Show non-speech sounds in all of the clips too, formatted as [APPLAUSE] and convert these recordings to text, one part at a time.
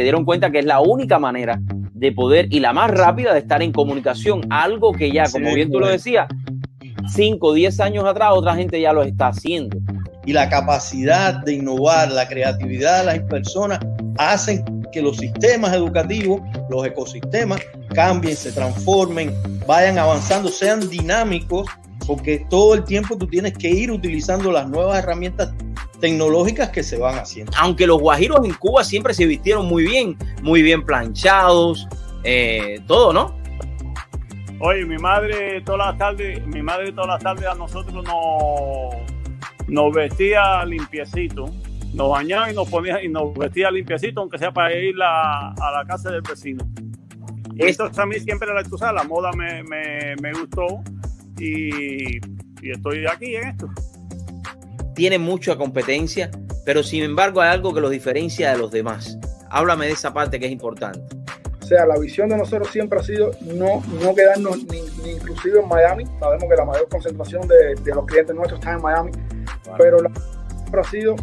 se dieron cuenta que es la única manera de poder y la más rápida de estar en comunicación, algo que ya, como bien tú lo decías, 5 o 10 años atrás otra gente ya lo está haciendo. Y la capacidad de innovar, la creatividad de las personas hacen que los sistemas educativos, los ecosistemas cambien, se transformen, vayan avanzando, sean dinámicos, porque todo el tiempo tú tienes que ir utilizando las nuevas herramientas tecnológicas que se van haciendo. Aunque los guajiros en Cuba siempre se vistieron muy bien, muy bien planchados, eh, todo, ¿no? Oye, mi madre todas las tardes, mi madre todas las tardes a nosotros nos, nos vestía limpiecito, nos bañaba y nos ponía y nos vestía limpiecito, aunque sea para ir a la casa del vecino. Esto a mí siempre la, tú la moda me, me, me gustó y, y estoy aquí en esto tiene mucha competencia, pero sin embargo hay algo que los diferencia de los demás. Háblame de esa parte que es importante. O sea, la visión de nosotros siempre ha sido no, no quedarnos ni, inclusive en Miami. Sabemos que la mayor concentración de, de los clientes nuestros está en Miami, pero la siempre ha sido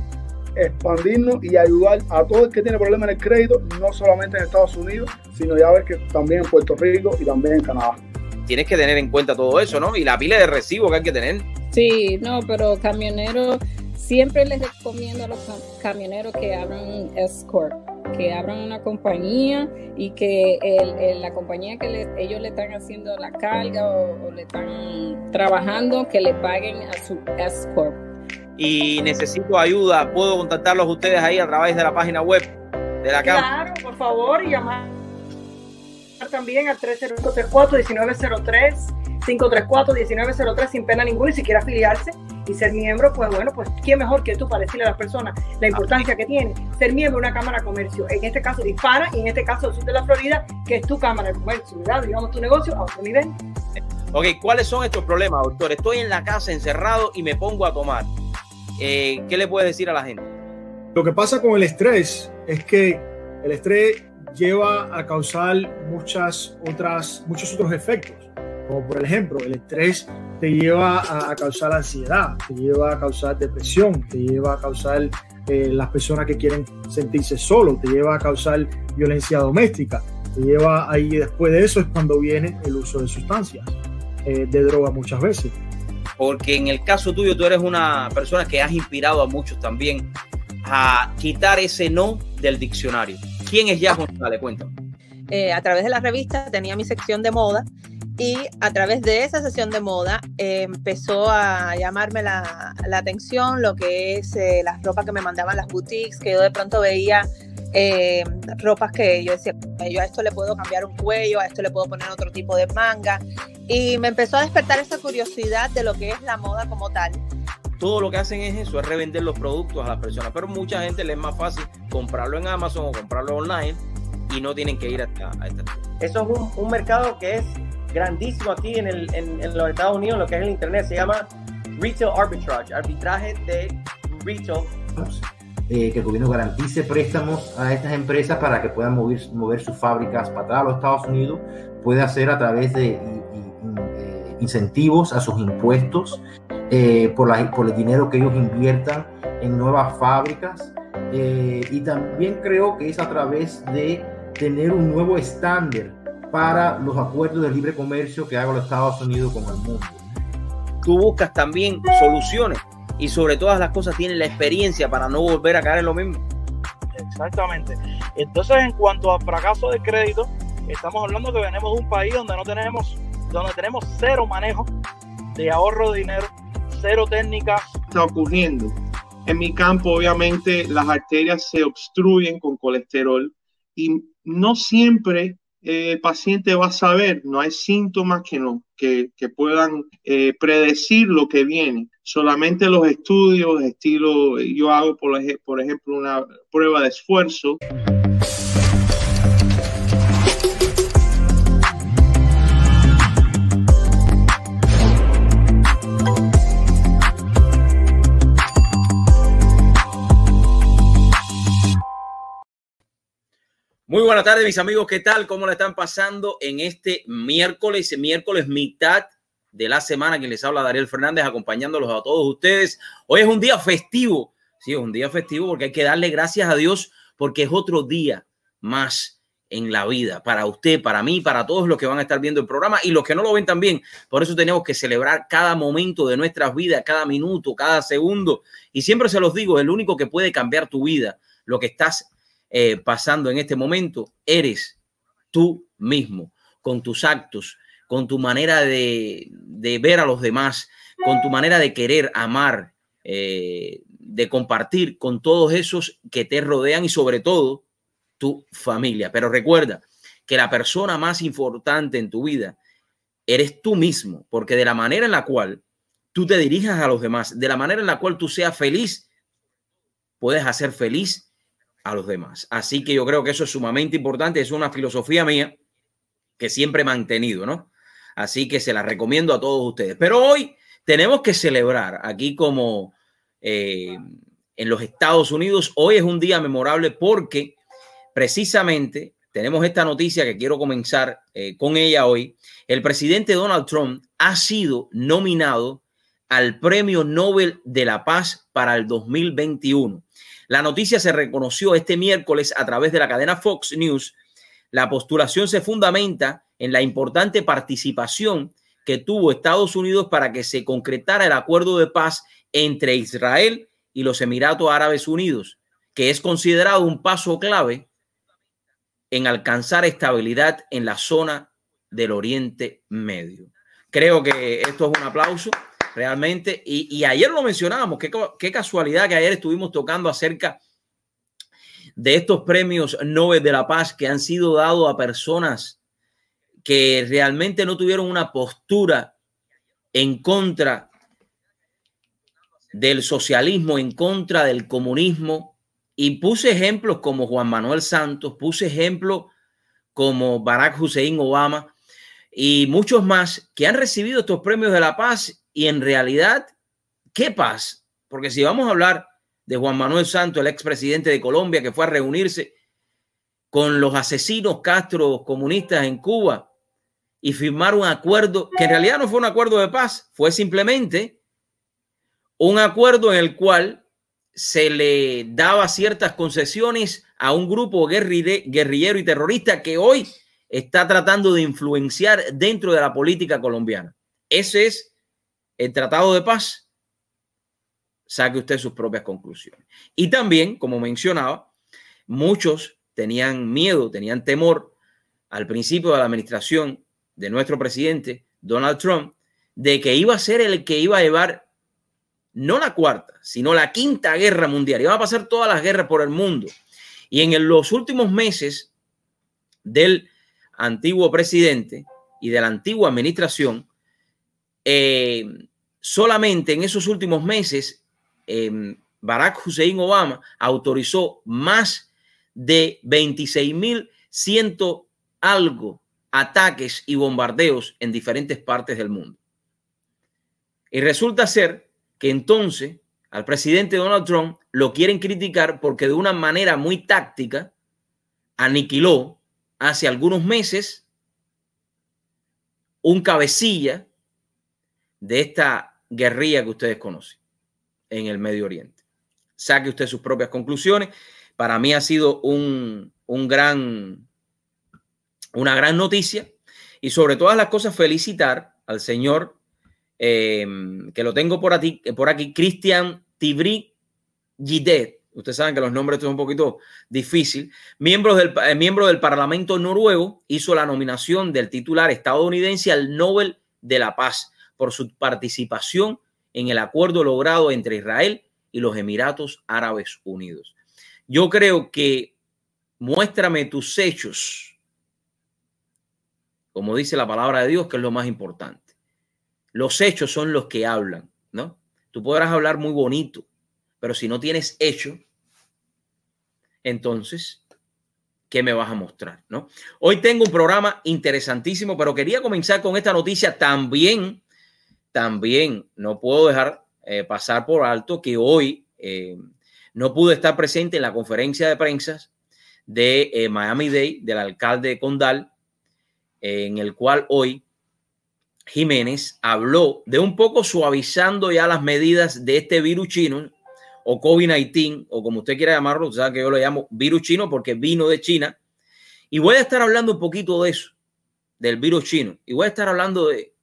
expandirnos y ayudar a todo el que tiene problemas en el crédito, no solamente en Estados Unidos, sino ya ver que también en Puerto Rico y también en Canadá. Tienes que tener en cuenta todo eso, ¿no? Y la pila de recibo que hay que tener. Sí, no, pero camioneros, siempre les recomiendo a los camioneros que abran Escort, que abran una compañía y que la compañía que ellos le están haciendo la carga o, le están trabajando, que le paguen a su Escort. Y necesito ayuda, ¿puedo contactarlos ustedes ahí a través de la página web de la Claro, por favor, y llamar también al 3034 1903 534-1903 sin pena ninguna y si quiere afiliarse y ser miembro, pues bueno, pues qué mejor que tú para decirle a las personas la importancia que tiene ser miembro de una Cámara de Comercio, en este caso de Hispana y en este caso del sur de la Florida, que es tu Cámara de Comercio, ¿verdad? Digamos tu negocio a otro nivel. Ok, ¿cuáles son estos problemas, doctor? Estoy en la casa encerrado y me pongo a tomar. Eh, ¿Qué le puedes decir a la gente? Lo que pasa con el estrés es que el estrés lleva a causar muchas otras, muchos otros efectos como por ejemplo, el estrés te lleva a, causar ansiedad, te lleva a causar depresión, te lleva a causar eh, las personas que quieren sentirse solo, te lleva a causar violencia doméstica, te lleva ahí después de eso es cuando viene el uso de sustancias, eh, de droga muchas veces. Porque en el caso tuyo tú eres una persona que has inspirado a muchos también a quitar ese no del diccionario. ¿Quién es ya González? Cuéntame. Eh, a través de la revista tenía mi sección de moda y a través de esa sesión de moda eh, empezó a llamarme la, la, atención lo que es eh, las ropas que me mandaban las boutiques, que yo de pronto veía eh, ropas que yo decía, yo a esto le puedo cambiar un cuello, a esto le puedo poner otro tipo de manga. Y me empezó a despertar esa curiosidad de lo que es la moda como tal. Todo lo que hacen es eso, es revender los productos a las personas, pero mucha gente le es más fácil comprarlo en Amazon o comprarlo online y no tienen que ir hasta, a esta. Eso es un, un mercado que es grandísimo aquí en, el, en, los Estados Unidos, lo que es el Internet, se llama Retail Arbitrage, arbitraje de retail. Eh, que el gobierno garantice préstamos a estas empresas para que puedan mover, mover sus fábricas para atrás a los Estados Unidos, puede hacer a través de incentivos a sus impuestos, eh, por, la, por el dinero que ellos inviertan en nuevas fábricas, y también creo que es a través de tener un nuevo estándar para los acuerdos de libre comercio que haga los Estados Unidos con el mundo. Tú buscas también soluciones y sobre todas las cosas tienes la experiencia para no volver a caer en lo mismo. Exactamente. Entonces, en cuanto a fracaso de crédito, estamos hablando que venimos de un país donde no tenemos, donde tenemos cero manejo de ahorro de dinero, cero técnicas. Está ocurriendo. En mi campo, obviamente, las arterias se obstruyen con colesterol y no siempre el paciente va a saber, no hay síntomas que, no, que, puedan eh, predecir lo que viene. Solamente los estudios, estilo, yo hago, por ejemplo, una prueba de esfuerzo. Muy buenas tardes, mis amigos. ¿Qué tal? ¿Cómo le están pasando en este miércoles? Miércoles mitad de la semana que les habla Dariel Fernández acompañándolos a todos ustedes. Hoy es un día festivo. Sí, es un día festivo porque hay que darle gracias a Dios porque es otro día más en la vida, para usted, para mí, para todos los que van a estar viendo el programa y los que no lo ven también. Por eso tenemos que celebrar cada momento de nuestras vidas, cada minuto, cada segundo. Y siempre se los digo, el único que puede cambiar tu vida, lo que estás eh, pasando en este momento, eres tú mismo, con tus actos, con tu manera de, ver a los demás, con tu manera de querer, amar, eh, de compartir con todos esos que te rodean y sobre todo tu familia. Pero recuerda que la persona más importante en tu vida eres tú mismo, porque de la manera en la cual tú te dirijas a los demás, de la manera en la cual tú seas feliz, puedes hacer feliz a los demás. Así que yo creo que eso es sumamente importante, es una filosofía mía que siempre he mantenido, ¿no? Así que se la recomiendo a todos ustedes. Pero hoy tenemos que celebrar aquí como eh, en los Estados Unidos. Hoy es un día memorable porque precisamente tenemos esta noticia que quiero comenzar eh, con ella hoy. El presidente Donald Trump ha sido nominado al Premio Nobel de la Paz para el 2021. La noticia se reconoció este miércoles a través de la cadena Fox News. La postulación se fundamenta en la importante participación que tuvo Estados Unidos para que se concretara el acuerdo de paz entre Israel y los Emiratos Árabes Unidos, que es considerado un paso clave en alcanzar estabilidad en la zona del Oriente Medio. Creo que esto es un aplauso realmente. Y, ayer lo mencionábamos, qué, qué casualidad que ayer estuvimos tocando acerca de estos premios Nobel de la Paz que han sido dados a personas que realmente no tuvieron una postura en contra del socialismo, en contra del comunismo, y puse ejemplos como Juan Manuel Santos, puse ejemplos como Barack Hussein Obama y muchos más que han recibido estos premios de la paz y en realidad, ¿qué paz? Porque si vamos a hablar de Juan Manuel Santos, el expresidente de Colombia, que fue a reunirse con los asesinos Castro comunistas en Cuba y firmar un acuerdo que en realidad no fue un acuerdo de paz, fue simplemente un acuerdo en el cual se le daba ciertas concesiones a un grupo guerrillero y terrorista que hoy está tratando de influenciar dentro de la política colombiana. Ese es el tratado de paz. Saque usted sus propias conclusiones. Y también, como mencionaba, muchos tenían miedo, tenían temor al principio de la administración de nuestro presidente Donald Trump de que iba a ser el que iba a llevar no la cuarta, sino la quinta guerra mundial. Va a pasar todas las guerras por el mundo. Y en los últimos meses del antiguo presidente y de la antigua administración, eh, solamente en esos últimos meses, eh, Barack Hussein Obama autorizó más de 26.100 algo ataques y bombardeos en diferentes partes del mundo. Y resulta ser que entonces al presidente Donald Trump lo quieren criticar porque de una manera muy táctica aniquiló hace algunos meses un cabecilla de esta guerrilla que ustedes conocen en el Medio Oriente. Saque usted sus propias conclusiones. Para mí ha sido un, un gran, una gran noticia y sobre todas las cosas felicitar al señor Em, que lo tengo por aquí, por aquí Cristian Tibri Gidet. Ustedes saben que los nombres son un poquito difícil. Miembro del, eh, miembro del Parlamento noruego hizo la nominación del titular estadounidense al Nobel de la Paz por su participación en el acuerdo logrado entre Israel y los Emiratos Árabes Unidos. Yo creo que muéstrame tus hechos, como dice la palabra de Dios, que es lo más importante. Los hechos son los que hablan, ¿no? Tú podrás hablar muy bonito, pero si no tienes hecho, entonces, ¿qué me vas a mostrar, no? Hoy tengo un programa interesantísimo, pero quería comenzar con esta noticia también, también no puedo dejar eh, pasar por alto que hoy eh, no pude estar presente en la conferencia de prensa de eh, Miami Day del alcalde Condal, en el cual hoy Jiménez habló de un poco suavizando ya las medidas de este virus chino o COVID-19 o como usted quiera llamarlo, sabe que yo lo llamo virus chino porque vino de China Y voy a estar hablando un poquito de eso, del virus chino. Y voy a estar hablando de,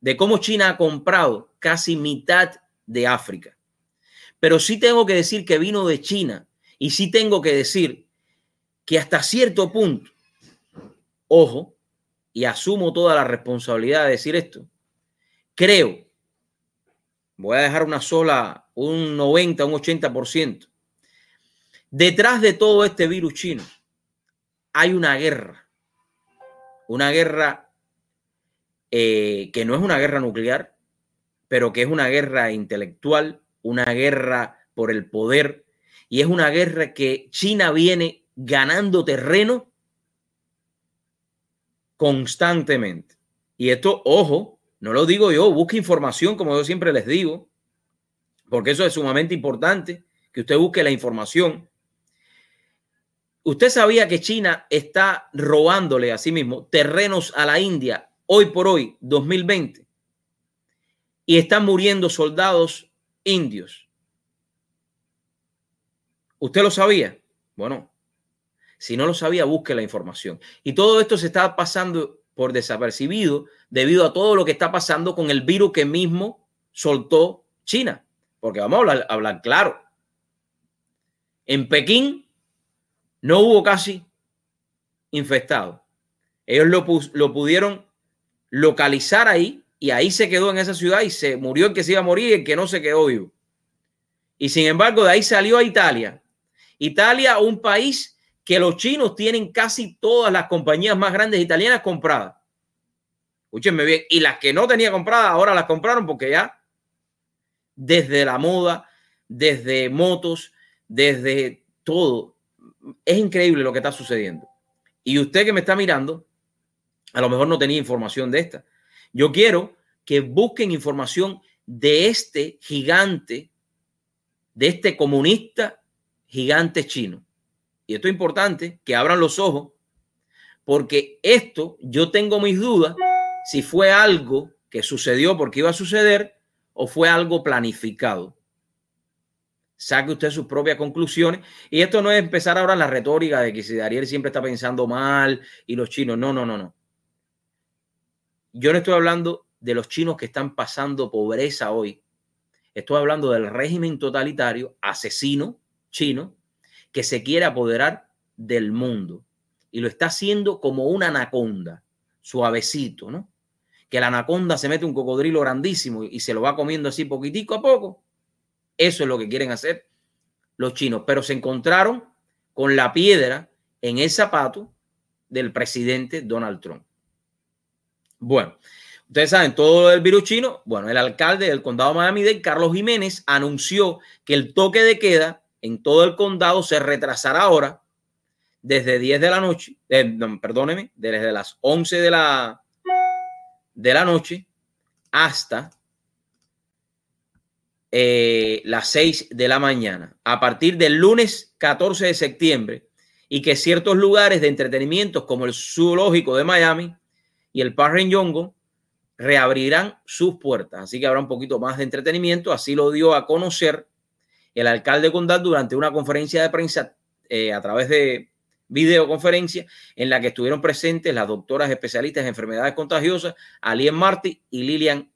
de cómo China ha comprado casi mitad de África. Pero sí tengo que decir que vino de China y sí tengo que decir que hasta cierto punto, ojo, y asumo toda la responsabilidad de decir esto, creo, voy a dejar una sola, un 90, un 80%, detrás de todo este virus chino hay una guerra, una guerra eh, que no es una guerra nuclear, pero que es una guerra intelectual, una guerra por el poder, y es una guerra que China viene ganando terreno constantemente. Y esto, ojo, no lo digo yo, busque información, como yo siempre les digo, porque eso es sumamente importante, que usted busque la información. Usted sabía que China está robándole a sí mismo terrenos a la India hoy por hoy, 2020, y están muriendo soldados indios. ¿Usted lo sabía? Bueno, si no lo sabía, busque la información. Y todo esto se está pasando por desapercibido debido a todo lo que está pasando con el virus que mismo soltó China. Porque vamos a hablar, claro. En Pekín no hubo casi infectado. Ellos lo, lo pudieron localizar ahí y ahí se quedó en esa ciudad y se murió el que se iba a morir y el que no se quedó vivo. Y sin embargo, de ahí salió a Italia. Italia, un país que los chinos tienen casi todas las compañías más grandes italianas compradas. Escúchenme bien. Y las que no tenía compradas, ahora las compraron porque ya, desde la moda, desde motos, desde todo, es increíble lo que está sucediendo. Y usted que me está mirando, a lo mejor no tenía información de esta. Yo quiero que busquen información de este gigante, de este comunista gigante chino. Y esto es importante, que abran los ojos, porque esto yo tengo mis dudas si fue algo que sucedió porque iba a suceder o fue algo planificado. Saque usted sus propias conclusiones. Y esto no es empezar ahora la retórica de que si Ariel siempre está pensando mal y los chinos. No, no, no, no. Yo no estoy hablando de los chinos que están pasando pobreza hoy. Estoy hablando del régimen totalitario, asesino chino, que se quiere apoderar del mundo y lo está haciendo como una anaconda, suavecito, ¿no? Que la anaconda se mete un cocodrilo grandísimo y se lo va comiendo así poquitico a poco. Eso es lo que quieren hacer los chinos, pero se encontraron con la piedra en el zapato del presidente Donald Trump. Bueno, ustedes saben todo del virus chino. Bueno, el alcalde del condado de Miami-Dade, Carlos Jiménez, anunció que el toque de queda en todo el condado se retrasará ahora desde 10 de la noche, eh, perdóneme, desde las 11 de la, de la noche hasta eh, las 6 de la mañana, a partir del lunes 14 de septiembre, y que ciertos lugares de entretenimiento como el zoológico de Miami y el Park Jungle reabrirán sus puertas. Así que habrá un poquito más de entretenimiento. Así lo dio a conocer el alcalde de condado durante una conferencia de prensa eh, a través de videoconferencia en la que estuvieron presentes las doctoras especialistas en enfermedades contagiosas, Alien Marty y Lilian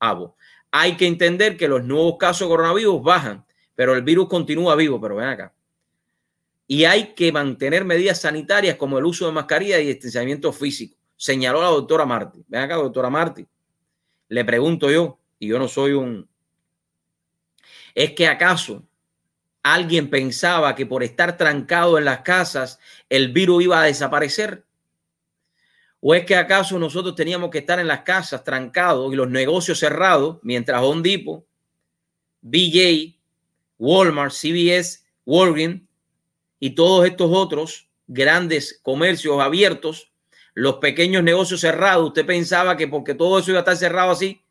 Abo. Hay que entender que los nuevos casos de coronavirus bajan, pero el virus continúa vivo, pero ven acá. Y hay que mantener medidas sanitarias como el uso de mascarilla y distanciamiento físico, señaló la doctora Marty. Ven acá, doctora Marty. Le pregunto yo, y yo no soy un, ¿Es que acaso alguien pensaba que por estar trancado en las casas el virus iba a desaparecer? ¿O es que acaso nosotros teníamos que estar en las casas trancados y los negocios cerrados mientras Home BJ, Walmart, CVS, Walgreens y todos estos otros grandes comercios abiertos, los pequeños negocios cerrados, usted pensaba que porque todo eso iba a estar cerrado así,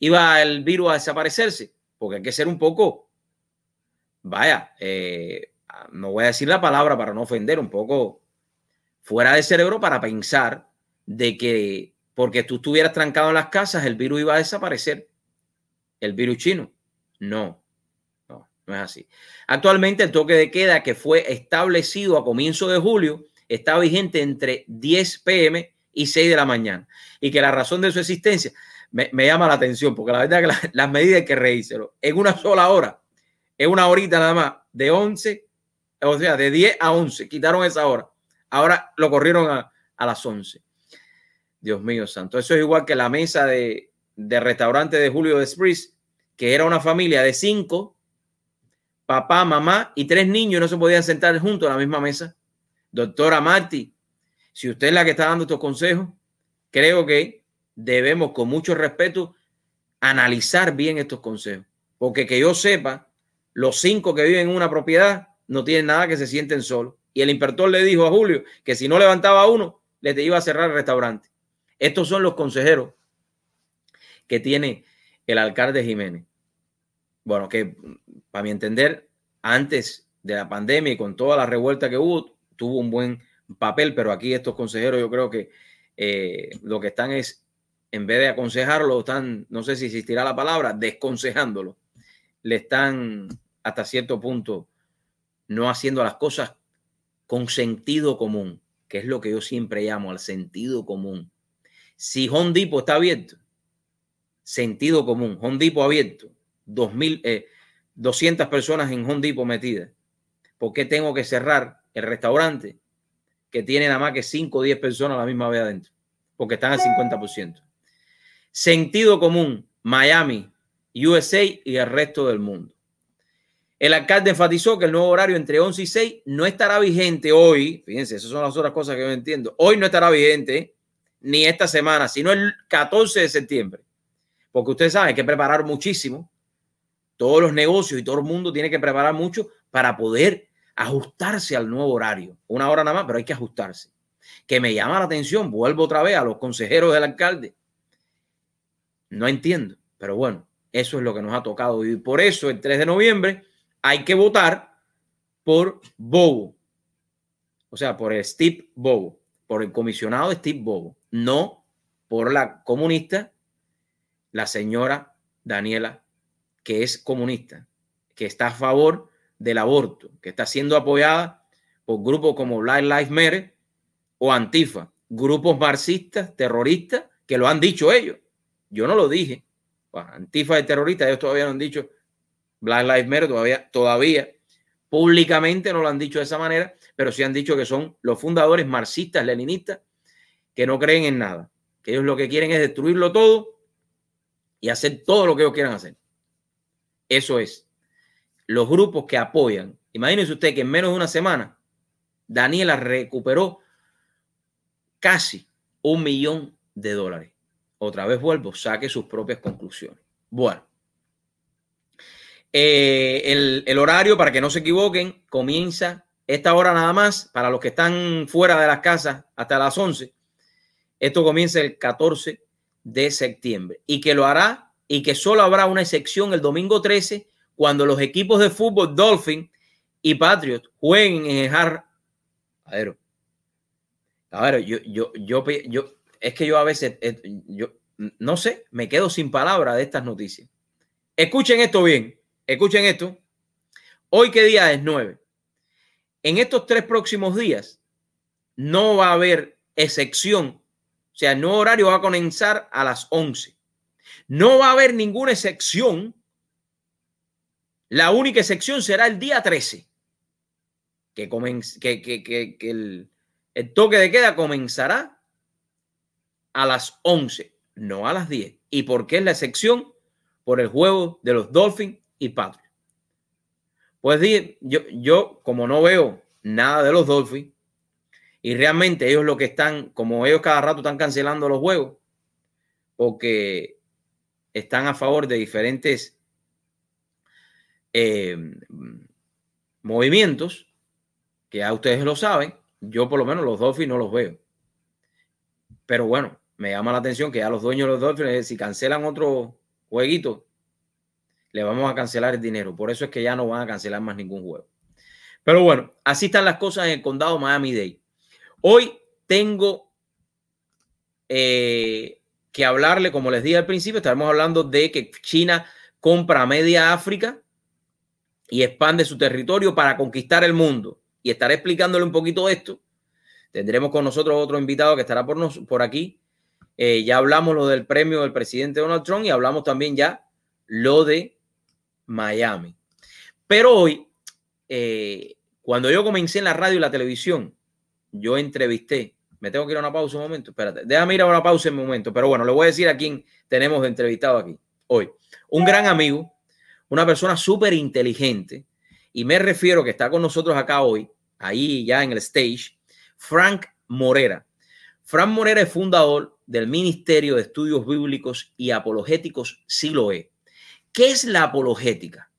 iba el virus a desaparecerse? porque hay que ser un poco, vaya, eh, no voy a decir la palabra para no ofender, un poco fuera de cerebro para pensar de que porque tú estuvieras trancado en las casas, el virus iba a desaparecer, el virus chino. No, no. No es así. Actualmente el toque de queda que fue establecido a comienzo de julio está vigente entre 10 pm y 6 de la mañana. Y que la razón de su existencia me, llama la atención, porque la verdad que las medidas hay que reírselo. En una sola hora, en una horita nada más, de 11, o sea, de 10 a 11, quitaron esa hora. Ahora lo corrieron a, a las 11. Dios mío santo. Eso es igual que la mesa de, de restaurante de Julio de Spritz, que era una familia de cinco, papá, mamá y tres niños, no se podían sentar juntos a la misma mesa. Doctora Marty, si usted es la que está dando estos consejos, creo que debemos con mucho respeto analizar bien estos consejos. Porque que yo sepa, los cinco que viven en una propiedad no tienen nada que se sienten solos. Y el inspector le dijo a Julio que si no levantaba uno, le iba a cerrar el restaurante. Estos son los consejeros que tiene el alcalde Jiménez. Bueno, que para mi entender, antes de la pandemia y con toda la revuelta que hubo, tuvo un buen papel, pero aquí estos consejeros yo creo que eh, lo que están es, en vez de aconsejarlo, están, no sé si existirá la palabra, desconsejándolo. Le están hasta cierto punto no haciendo las cosas con sentido común, que es lo que yo siempre llamo al sentido común. Si Home está abierto, sentido común. Home abierto, 2000, eh, 200 personas en Home metidas. ¿Por qué tengo que cerrar el restaurante que tiene nada más que 5 o 10 personas a la misma vez adentro? Porque están al 50%. Sentido común, Miami, USA y el resto del mundo. El alcalde enfatizó que el nuevo horario entre 11 y 6 no estará vigente hoy. Fíjense, esas son las otras cosas que yo entiendo. Hoy no estará vigente ni esta semana, sino el 14 de septiembre porque usted sabe que preparar muchísimo. Todos los negocios y todo el mundo tiene que preparar mucho para poder ajustarse al nuevo horario. Una hora nada más, pero hay que ajustarse. Que me llama la atención, vuelvo otra vez a los consejeros del alcalde. No entiendo, pero bueno, eso es lo que nos ha tocado y Por eso, el 3 de noviembre, hay que votar por Bobo. O sea, por el Steve Bobo, por el comisionado Steve Bobo, no por la comunista la señora Daniela, que es comunista, que está a favor del aborto, que está siendo apoyada por grupos como Black Lives Matter o Antifa, grupos marxistas, terroristas, que lo han dicho ellos. Yo no lo dije. Antifa es terrorista, ellos todavía no han dicho Black Lives Matter, todavía, todavía públicamente no lo han dicho de esa manera, pero sí han dicho que son los fundadores marxistas, leninistas, que no creen en nada, que ellos lo que quieren es destruirlo todo y hacer todo lo que ellos quieran hacer. Eso es. Los grupos que apoyan. Imagínense usted que en menos de una semana, Daniela recuperó casi un millón de dólares. Otra vez vuelvo, saque sus propias conclusiones. Bueno, eh, el, el, horario, para que no se equivoquen, comienza esta hora nada más, para los que están fuera de las casas, hasta las 11. Esto comienza el 14 de septiembre y que lo hará y que solo habrá una excepción el domingo 13 cuando los equipos de fútbol Dolphin y Patriot jueguen en el Har. A ver, a ver, yo, yo, yo, yo, es que yo a veces, eh, yo no sé, me quedo sin palabras de estas noticias. Escuchen esto bien, escuchen esto. Hoy, ¿qué día es? 9. En estos tres próximos días no va a haber excepción o sea, el nuevo horario va a comenzar a las 11. No va a haber ninguna excepción. La única excepción será el día 13, que, que, el, el toque de queda comenzará a las 11, no a las 10. ¿Y por qué es la excepción? Por el juego de los Dolphins y Patriots. Pues yo, yo, como no veo nada de los Dolphins, y realmente ellos lo que están, como ellos cada rato están cancelando los juegos, porque están a favor de diferentes eh, movimientos, que ya ustedes lo saben, yo por lo menos los Dolphins no los veo. Pero bueno, me llama la atención que ya los dueños de los Dolphins, si cancelan otro jueguito, le vamos a cancelar el dinero. Por eso es que ya no van a cancelar más ningún juego. Pero bueno, así están las cosas en el condado Miami-Dade. Hoy tengo eh, que hablarle, como les dije al principio, estaremos hablando de que China compra media África y expande su territorio para conquistar el mundo. Y estaré explicándole un poquito de esto. Tendremos con nosotros otro invitado que estará por, nos, por aquí. Eh, ya hablamos lo del premio del presidente Donald Trump y hablamos también ya lo de Miami. Pero hoy, eh, cuando yo comencé en la radio y la televisión, yo entrevisté, me tengo que ir a una pausa un momento, espérate, déjame ir a una pausa en un momento, pero bueno, le voy a decir a quién tenemos entrevistado aquí hoy. Un gran amigo, una persona súper inteligente, y me refiero que está con nosotros acá hoy, ahí ya en el stage, Frank Morera. Frank Morera es fundador del Ministerio de Estudios Bíblicos y Apologéticos Siloé. ¿Qué es la apologética?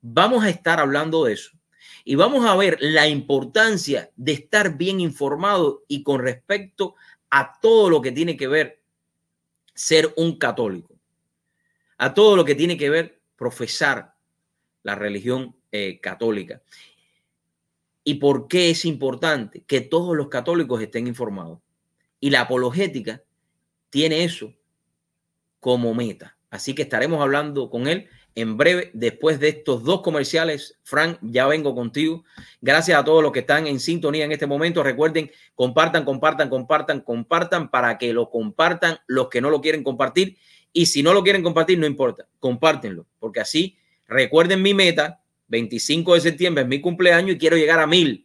Vamos a estar hablando de eso y vamos a ver la importancia de estar bien informado y con respecto a todo lo que tiene que ver ser un católico, a todo lo que tiene que ver profesar la religión eh, católica. ¿Y por qué es importante que todos los católicos estén informados? Y la apologética tiene eso como meta. Así que estaremos hablando con él en breve después de estos dos comerciales. Frank, ya vengo contigo. Gracias a todos los que están en sintonía en este momento. Recuerden, compartan, compartan, compartan, compartan para que lo compartan los que no lo quieren compartir. Y si no lo quieren compartir, no importa, compártenlo, porque así recuerden mi meta. 25 de septiembre es mi cumpleaños y quiero llegar a mil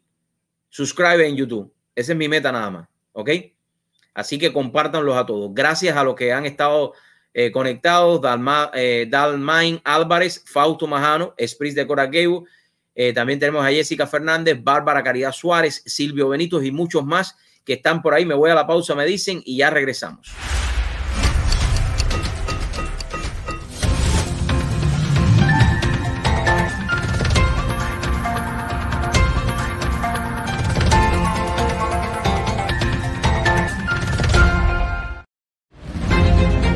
subscribers en YouTube. Esa es mi meta nada más. ¿Ok? Así que compártanlos a todos. Gracias a los que han estado eh, conectados, eh, Dalmain Álvarez, Fausto Majano, Esprit de Coraqueo. Eh, también tenemos a Jessica Fernández, Bárbara Caridad Suárez, Silvio Benito y muchos más que están por ahí. Me voy a la pausa, me dicen, y ya regresamos.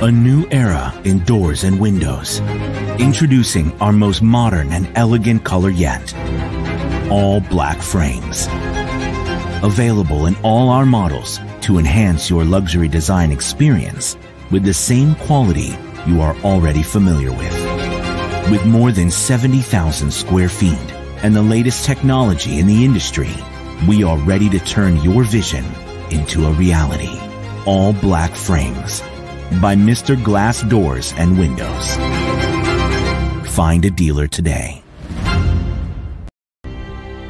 A new era in doors and windows. Introducing our most modern and elegant color yet. All black frames. Available in all our models to enhance your luxury design experience with the same quality you are already familiar with. With more than 70,000 square feet and the latest technology in the industry, we are ready to turn your vision into a reality. All black frames by Mr. Glass Doors and Windows. Find a dealer today.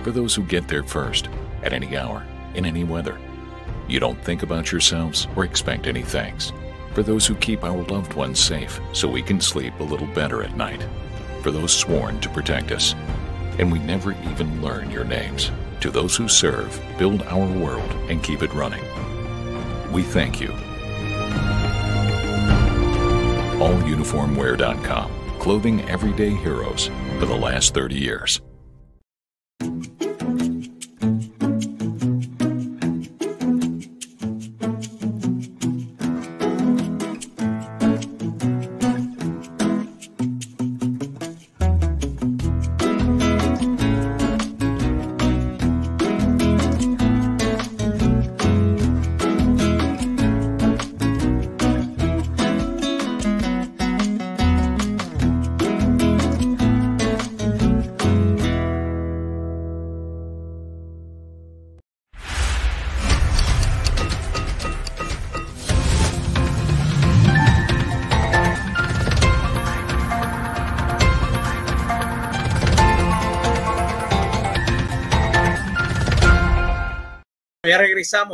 For those who get there first, at any hour, in any weather, you don't think about yourselves or expect any thanks. For those who keep our loved ones safe so we can sleep a little better at night. For those sworn to protect us. And we never even learn your names. To those who serve, build our world, and keep it running. We thank you alluniformwear.com. Clothing everyday heroes for the last 30 years.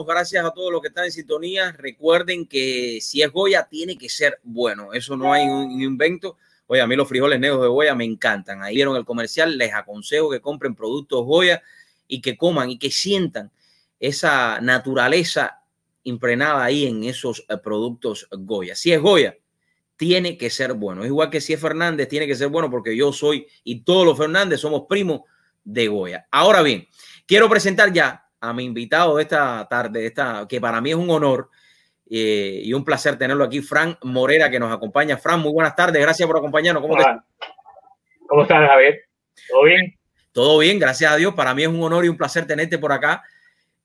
Gracias a todos los que están en sintonía. Recuerden que si es Goya, tiene que ser bueno. Eso no hay un invento. Oye, a mí los frijoles negros de Goya me encantan. Ahí vieron el comercial. Les aconsejo que compren productos Goya y que coman y que sientan esa naturaleza impregnada ahí en esos eh, productos Goya. Si es Goya, tiene que ser bueno. Igual que si es Fernández, tiene que ser bueno porque yo soy y todos los Fernández somos primos de Goya. Ahora bien, quiero presentar ya a mi invitado de esta tarde, esta, que para mí es un honor eh, y un placer tenerlo aquí, Fran Morera, que nos acompaña. Fran, muy buenas tardes, gracias por acompañarnos. ¿Cómo, ¿Cómo estás, Javier? ¿Todo bien? Todo bien, gracias a Dios. Para mí es un honor y un placer tenerte por acá.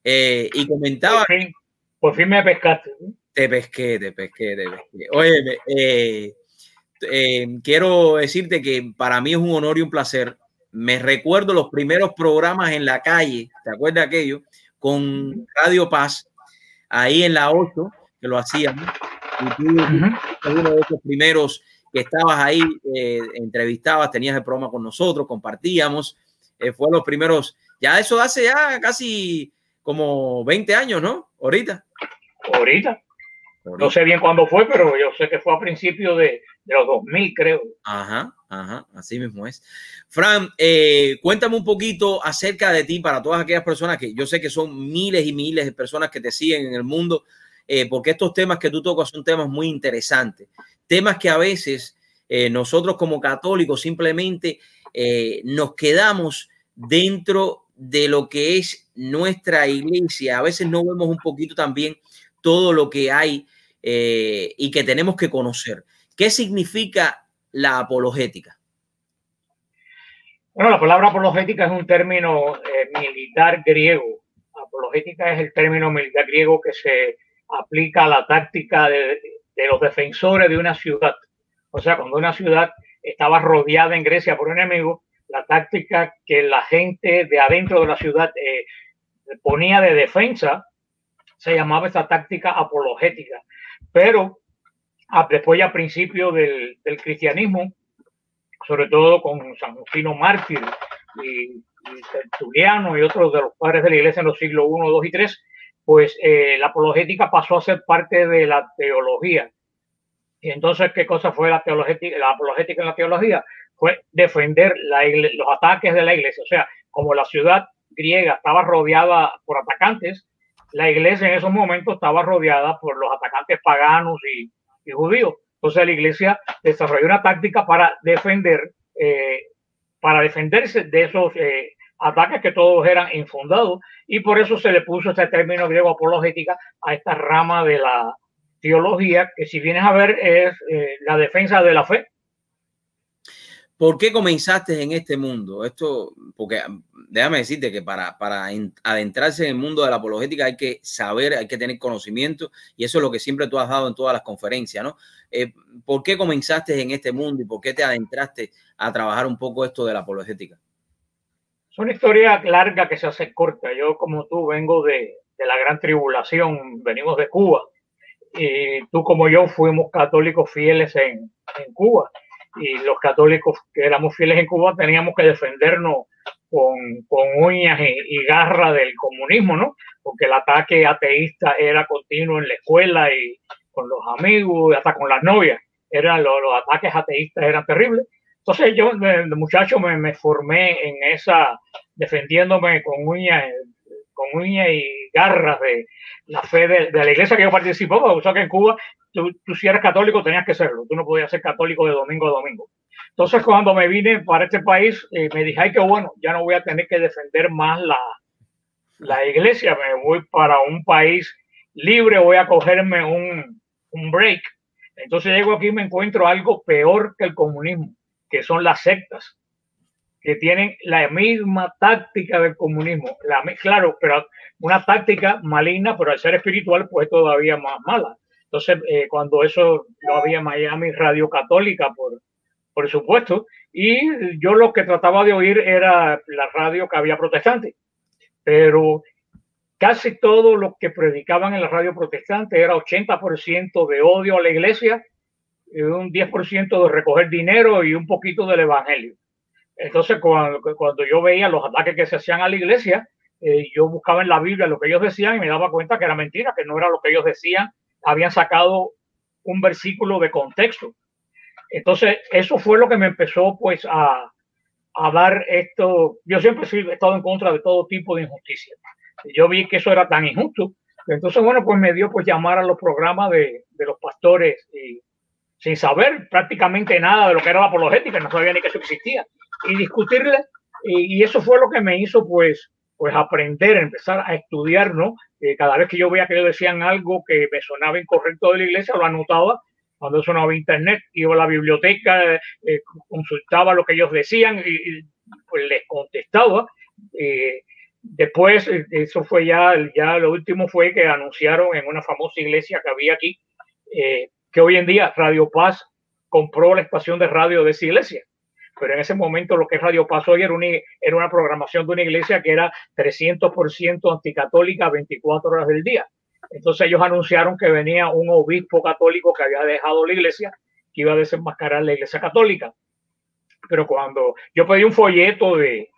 Eh, y comentaba... Por fin, por fin me pescaste. Te pesqué, te pesqué, te pesqué. Oye, eh, quiero decirte que para mí es un honor y un placer. Me recuerdo los primeros programas en la calle, ¿te acuerdas de aquello? Con Radio Paz, ahí en la 8, que lo hacíamos. Y tú, uno de esos primeros que estabas ahí, eh, entrevistabas, tenías el programa con nosotros, compartíamos. Eh, fue los primeros, ya eso hace ya casi como 20 años, ¿no? Ahorita. Ahorita. No sé bien cuándo fue, pero yo sé que fue a principios de, de los 2000, creo. Ajá, ajá, así mismo es. Fran, eh, cuéntame un poquito acerca de ti para todas aquellas personas que yo sé que son miles y miles de personas que te siguen en el mundo, eh, porque estos temas que tú tocas son temas muy interesantes, temas que a veces eh, nosotros como católicos simplemente nos quedamos dentro de lo que es nuestra iglesia. A veces no vemos un poquito también todo lo que hay y que tenemos que conocer. ¿Qué significa la apologética? Bueno, la palabra apologética es un término eh, militar griego. Apologética es el término militar griego que se aplica a la táctica de, los defensores de una ciudad. O sea, cuando una ciudad estaba rodeada en Grecia por un enemigo, la táctica que la gente de adentro de la ciudad eh, ponía de defensa se llamaba esta táctica apologética. Pero después ya principios del, del, cristianismo, sobre todo con San Justino Mártir y, y, Tertuliano y otros de los padres de la iglesia en los siglos I, II y III, pues eh, la apologética pasó a ser parte de la teología. Y entonces, ¿qué cosa fue la, teologética, la apologética en la teología? Fue defender los ataques de la iglesia. O sea, como la ciudad griega estaba rodeada por atacantes, la iglesia en esos momentos estaba rodeada por los atacantes paganos y, judíos. Entonces la iglesia desarrolló una táctica para defender, eh, para defenderse de esos eh, ataques que todos eran infundados y por eso se le puso este término griego apologética a esta rama de la teología que si vienes a ver es eh, la defensa de la fe. ¿Por qué comenzaste en este mundo? Esto, porque déjame decirte que para, para adentrarse en el mundo de la apologética hay que saber, hay que tener conocimiento y eso es lo que siempre tú has dado en todas las conferencias, ¿no? Eh, ¿Por qué comenzaste en este mundo y por qué te adentraste a trabajar un poco esto de la apologética? Es una historia larga que se hace corta. Yo, como tú, vengo de, de la gran tribulación, venimos de Cuba y tú como yo fuimos católicos fieles en, en Cuba y los católicos que éramos fieles en Cuba teníamos que defendernos con, con uñas y, y garra del comunismo, ¿no? Porque el ataque ateísta era continuo en la escuela y con los amigos, hasta con las novias. Eran los, los ataques ateístas eran terribles. Entonces yo, de, muchacho, me, me, formé en esa, defendiéndome con uñas, con uñas y garras de la fe de, la iglesia que yo participaba. O sea que en Cuba tú, si eres católico tenías que serlo, tú no podías ser católico de domingo a domingo. Entonces cuando me vine para este país, eh, me dije, ay, qué bueno, ya no voy a tener que defender más la, la iglesia, me voy para un país libre, voy a cogerme un, un break. Entonces llego aquí y me encuentro algo peor que el comunismo, que son las sectas, que tienen la misma táctica del comunismo. La, claro, pero una táctica maligna, pero al ser espiritual, pues todavía más mala. Entonces, eh, cuando eso no había Miami Radio Católica, por, por supuesto, y yo lo que trataba de oír era la radio que había protestante, pero casi todo lo que predicaban en la radio protestante era 80% de odio a la iglesia, un 10% de recoger dinero y un poquito del evangelio. Entonces, cuando, yo veía los ataques que se hacían a la iglesia, eh, yo buscaba en la Biblia lo que ellos decían y me daba cuenta que era mentira, que no era lo que ellos decían habían sacado un versículo de contexto. Entonces, eso fue lo que me empezó pues a, a dar esto. Yo siempre he estado en contra de todo tipo de injusticia. Yo vi que eso era tan injusto. Entonces, bueno, pues me dio pues llamar a los programas de, de los pastores y sin saber prácticamente nada de lo que era la apologética, no sabía ni que eso existía, y discutirle. Y, eso fue lo que me hizo pues pues aprender, empezar a estudiar, ¿no? Eh, cada vez que yo veía que ellos decían algo que me sonaba incorrecto de la iglesia, lo anotaba. Cuando eso no había internet, iba a la biblioteca, eh, consultaba lo que ellos decían y, y pues les contestaba. Eh, después, eso fue ya, ya lo último fue que anunciaron en una famosa iglesia que había aquí, que hoy en día Radio Paz compró la estación de radio de esa iglesia. Pero en ese momento lo que Radio Paz hoy era una, era una programación de una iglesia que era 300% anticatólica 24 horas del día. Entonces ellos anunciaron que venía un obispo católico que había dejado la iglesia, que iba a desenmascarar la iglesia católica. Pero cuando yo pedí un folleto de,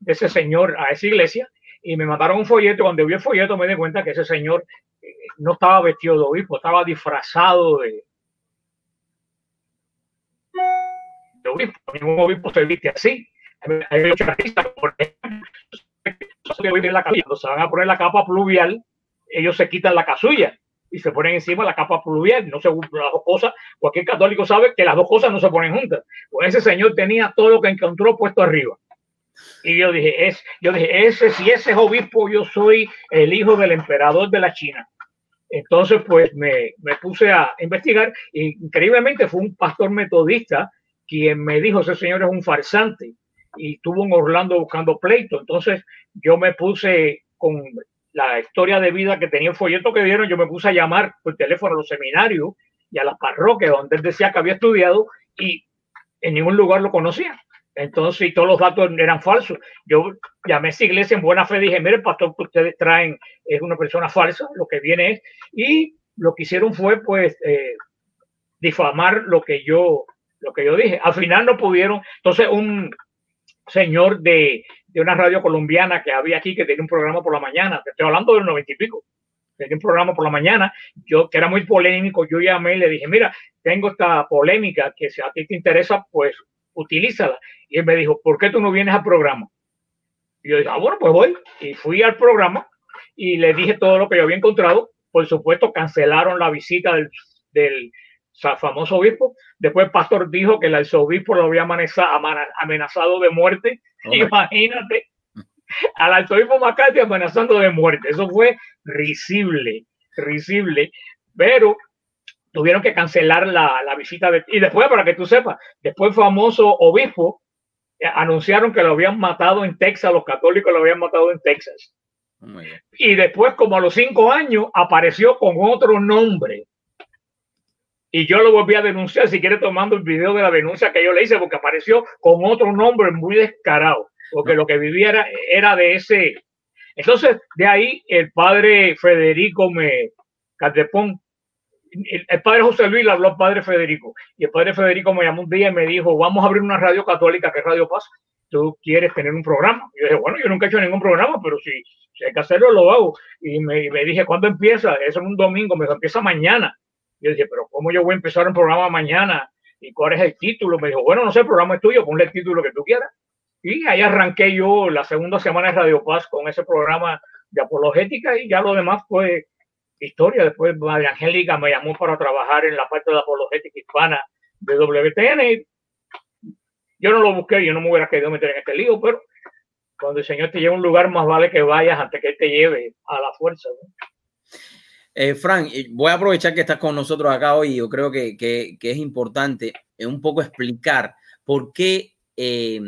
de ese señor a esa iglesia y me mandaron un folleto, cuando vi el folleto me di cuenta que ese señor eh, no estaba vestido de obispo, estaba disfrazado de, de obispo. Ningún obispo se viste así. Hay mucha risa, por ejemplo, cuando se van a poner la capa pluvial, ellos se quitan la casulla y se ponen encima la capa pluvial. No se las dos cosas. Cualquier católico sabe que las dos cosas no se ponen juntas. Pues ese señor tenía todo lo que encontró puesto arriba. Y yo dije, es, yo dije, ese, si ese es obispo, yo soy el hijo del emperador de la China. Entonces, pues me, me puse a investigar increíblemente fue un pastor metodista quien me dijo, ese señor es un farsante y estuvo en Orlando buscando pleito. Entonces, yo me puse con la historia de vida que tenía el folleto que dieron, yo me puse a llamar por teléfono a los seminarios y a las parroquias donde él decía que había estudiado y en ningún lugar lo conocía. Entonces, todos los datos eran falsos. Yo llamé a esa iglesia en buena fe, dije, mire, el pastor que ustedes traen es una persona falsa, lo que viene es, y lo que hicieron fue, pues, eh, difamar lo que yo, lo que yo dije. Al final no pudieron. Entonces, un señor de, de una radio colombiana que había aquí, que tenía un programa por la mañana, te estoy hablando del noventa y pico, tenía un programa por la mañana, yo que era muy polémico, yo llamé y le dije, mira, tengo esta polémica que si a ti te interesa, pues utilízala. Y él me dijo, ¿por qué tú no vienes al programa? Y yo dije, ah, bueno, pues voy. Y fui al programa y le dije todo lo que yo había encontrado. Por supuesto, cancelaron la visita del, del famoso obispo. Después el pastor dijo que el arzobispo lo había amenazado de muerte. Imagínate al arzobispo McCarthy amenazando de muerte. Eso fue risible, risible. Pero tuvieron que cancelar la, la visita de... Y después, para que tú sepas, después famoso obispo eh, anunciaron que lo habían matado en Texas, los católicos lo habían matado en Texas. y después, como a los cinco años, apareció con otro nombre. Y yo lo volví a denunciar, si quiere tomando el video de la denuncia que yo le hice, porque apareció con otro nombre muy descarado, porque lo que vivía era, era de ese. Entonces, de ahí el padre Federico me Catepón el, padre José Luis le habló al padre Federico y el padre Federico me llamó un día y me dijo, vamos a abrir una radio católica que es Radio Paz, tú quieres tener un programa. Y yo dije, bueno, yo nunca he hecho ningún programa, pero si, hay que hacerlo, lo hago. Y me, me dije, ¿cuándo empieza? Eso es un domingo, me empieza mañana. Yo dije, pero ¿cómo yo voy a empezar un programa mañana? ¿Y cuál es el título? Me dijo, bueno, no sé, el programa es tuyo, ponle el título que tú quieras. Y ahí arranqué yo la segunda semana de Radio Paz con ese programa de apologética y ya lo demás fue historia. Después María Angélica me llamó para trabajar en la parte de apologética hispana de WTN. Yo no lo busqué, yo no me hubiera querido meter en este lío, pero cuando el Señor te lleva a un lugar, más vale que vayas antes que Él te lleve a la fuerza. Eh, Frank, voy a aprovechar que estás con nosotros acá hoy. Yo creo que, es importante eh, un poco explicar por qué eh,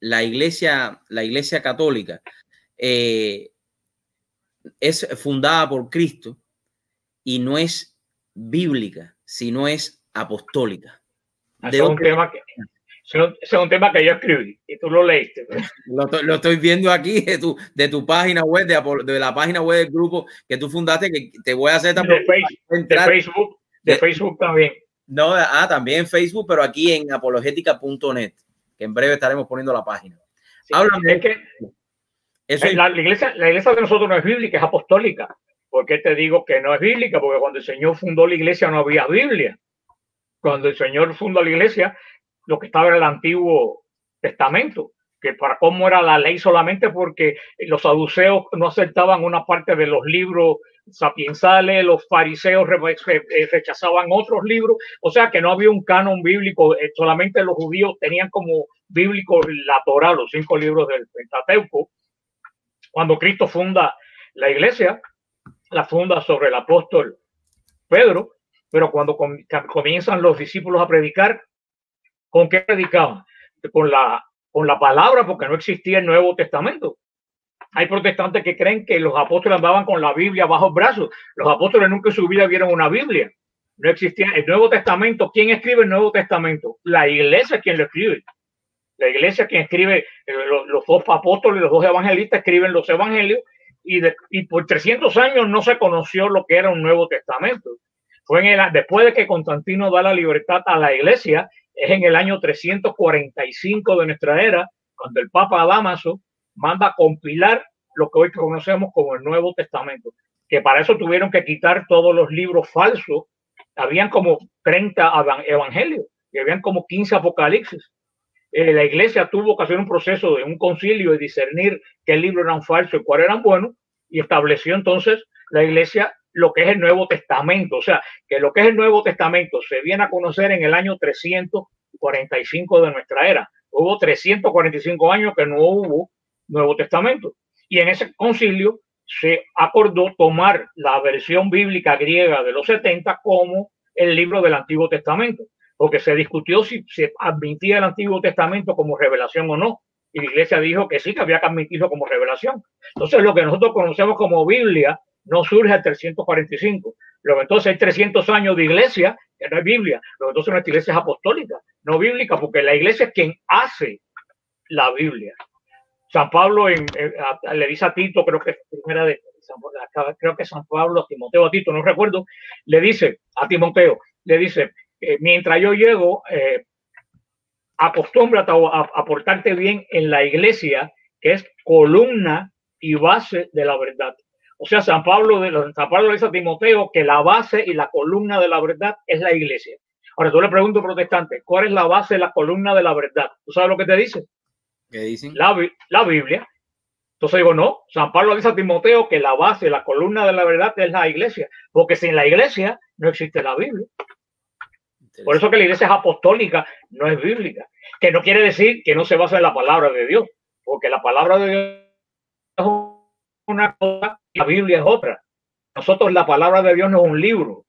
la iglesia, la iglesia católica es fundada por Cristo y no es bíblica, sino es apostólica. Ese es, un tema que, es un tema que yo escribí y tú lo leíste. Lo, estoy viendo aquí de tu, de tu página web, de, la página web del grupo que tú fundaste, que te voy a hacer también. De, Facebook, de, Facebook también. No, ah, también Facebook, pero aquí en apologética.net, que en breve estaremos poniendo la página. Háblame. Es que la, iglesia, la iglesia de nosotros no es bíblica, es apostólica. ¿Por qué te digo que no es bíblica? Porque cuando el Señor fundó la iglesia no había Biblia. Cuando el Señor fundó la iglesia, lo que estaba en el Antiguo Testamento, que para cómo era la ley solamente porque los saduceos no aceptaban una parte de los libros sapiensales, los fariseos eh, rechazaban otros libros, o sea que no había un canon bíblico, eh, solamente los judíos tenían como bíblico la Torah, los cinco libros del Pentateuco, cuando Cristo funda la iglesia, la funda sobre el apóstol Pedro, pero cuando comienzan los discípulos a predicar, ¿con qué predicaban? Con la, con la palabra, porque no existía el Nuevo Testamento. Hay protestantes que creen que los apóstoles andaban con la Biblia bajo el brazo. Los apóstoles nunca en su vida vieron una Biblia. No existía el Nuevo Testamento. ¿Quién escribe el Nuevo Testamento? La iglesia quien lo escribe. La iglesia quien escribe, eh, los, dos apóstoles, los dos evangelistas escriben los evangelios y, y por 300 años no se conoció lo que era un Nuevo Testamento. Fue en el, después de que Constantino da la libertad a la iglesia, es en el año 345 de nuestra era, cuando el Papa Damaso manda a compilar lo que hoy conocemos como el Nuevo Testamento, que para eso tuvieron que quitar todos los libros falsos. Habían como 30 evan- evangelios y habían como 15 apocalipsis. Eh, la iglesia tuvo que hacer un proceso de un concilio de discernir qué libros eran falsos y cuáles eran buenos y estableció entonces la iglesia lo que es el Nuevo Testamento. O sea, que lo que es el Nuevo Testamento se viene a conocer en el año 345 de nuestra era. Hubo 345 años que no hubo Nuevo Testamento. Y en ese concilio se acordó tomar la versión bíblica griega de los 70 como el libro del Antiguo Testamento, porque se discutió si se admitía el Antiguo Testamento como revelación o no. Y la iglesia dijo que sí, que había que admitirlo como revelación. Entonces, lo que nosotros conocemos como Biblia no surge al 345. Luego, entonces hay 300 años de iglesia que no es Biblia. Luego, entonces nuestra iglesia es apostólica, no bíblica, porque la iglesia es quien hace la Biblia. San Pablo en- le dice a Tito, creo que primera de San- creo que San Pablo, a Timoteo, a Tito, no recuerdo, le dice a Timoteo, le dice, eh, mientras yo llego, eh, acostúmbrate a, a- a portarte bien en la iglesia, que es columna y base de la verdad. O sea, San Pablo, de, San Pablo le dice a Timoteo que la base y la columna de la verdad es la iglesia. Ahora, tú le pregunto, protestante, ¿cuál es la base y la columna de la verdad? ¿Tú sabes lo que te dice? ¿Qué dicen? La, la Biblia. Entonces digo, no, San Pablo dice a Timoteo que la base, la columna de la verdad es la iglesia, porque sin la iglesia no existe la Biblia. Por eso que la iglesia es apostólica, no es bíblica. Que no quiere decir que no se basa en la palabra de Dios, porque la palabra de Dios es una cosa la Biblia es otra. Nosotros la palabra de Dios no es un libro.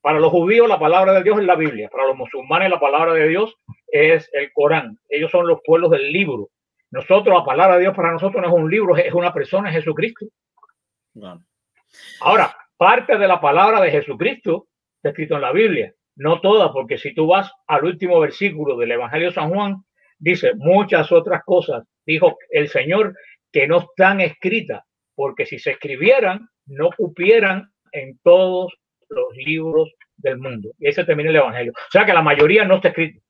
Para los judíos la palabra de Dios es la Biblia. Para los musulmanes la palabra de Dios es el Corán. Ellos son los pueblos del libro. Nosotros la palabra de Dios para nosotros no es un libro, es una persona, es Jesucristo. Ahora, parte de la palabra de Jesucristo está escrito en la Biblia, no toda, porque si tú vas al último versículo del Evangelio de San Juan, dice muchas otras cosas, dijo el Señor, que no están escritas, porque si se escribieran, no cupieran en todos los libros del mundo. Y ese termina el Evangelio. O sea que la mayoría no está escrito.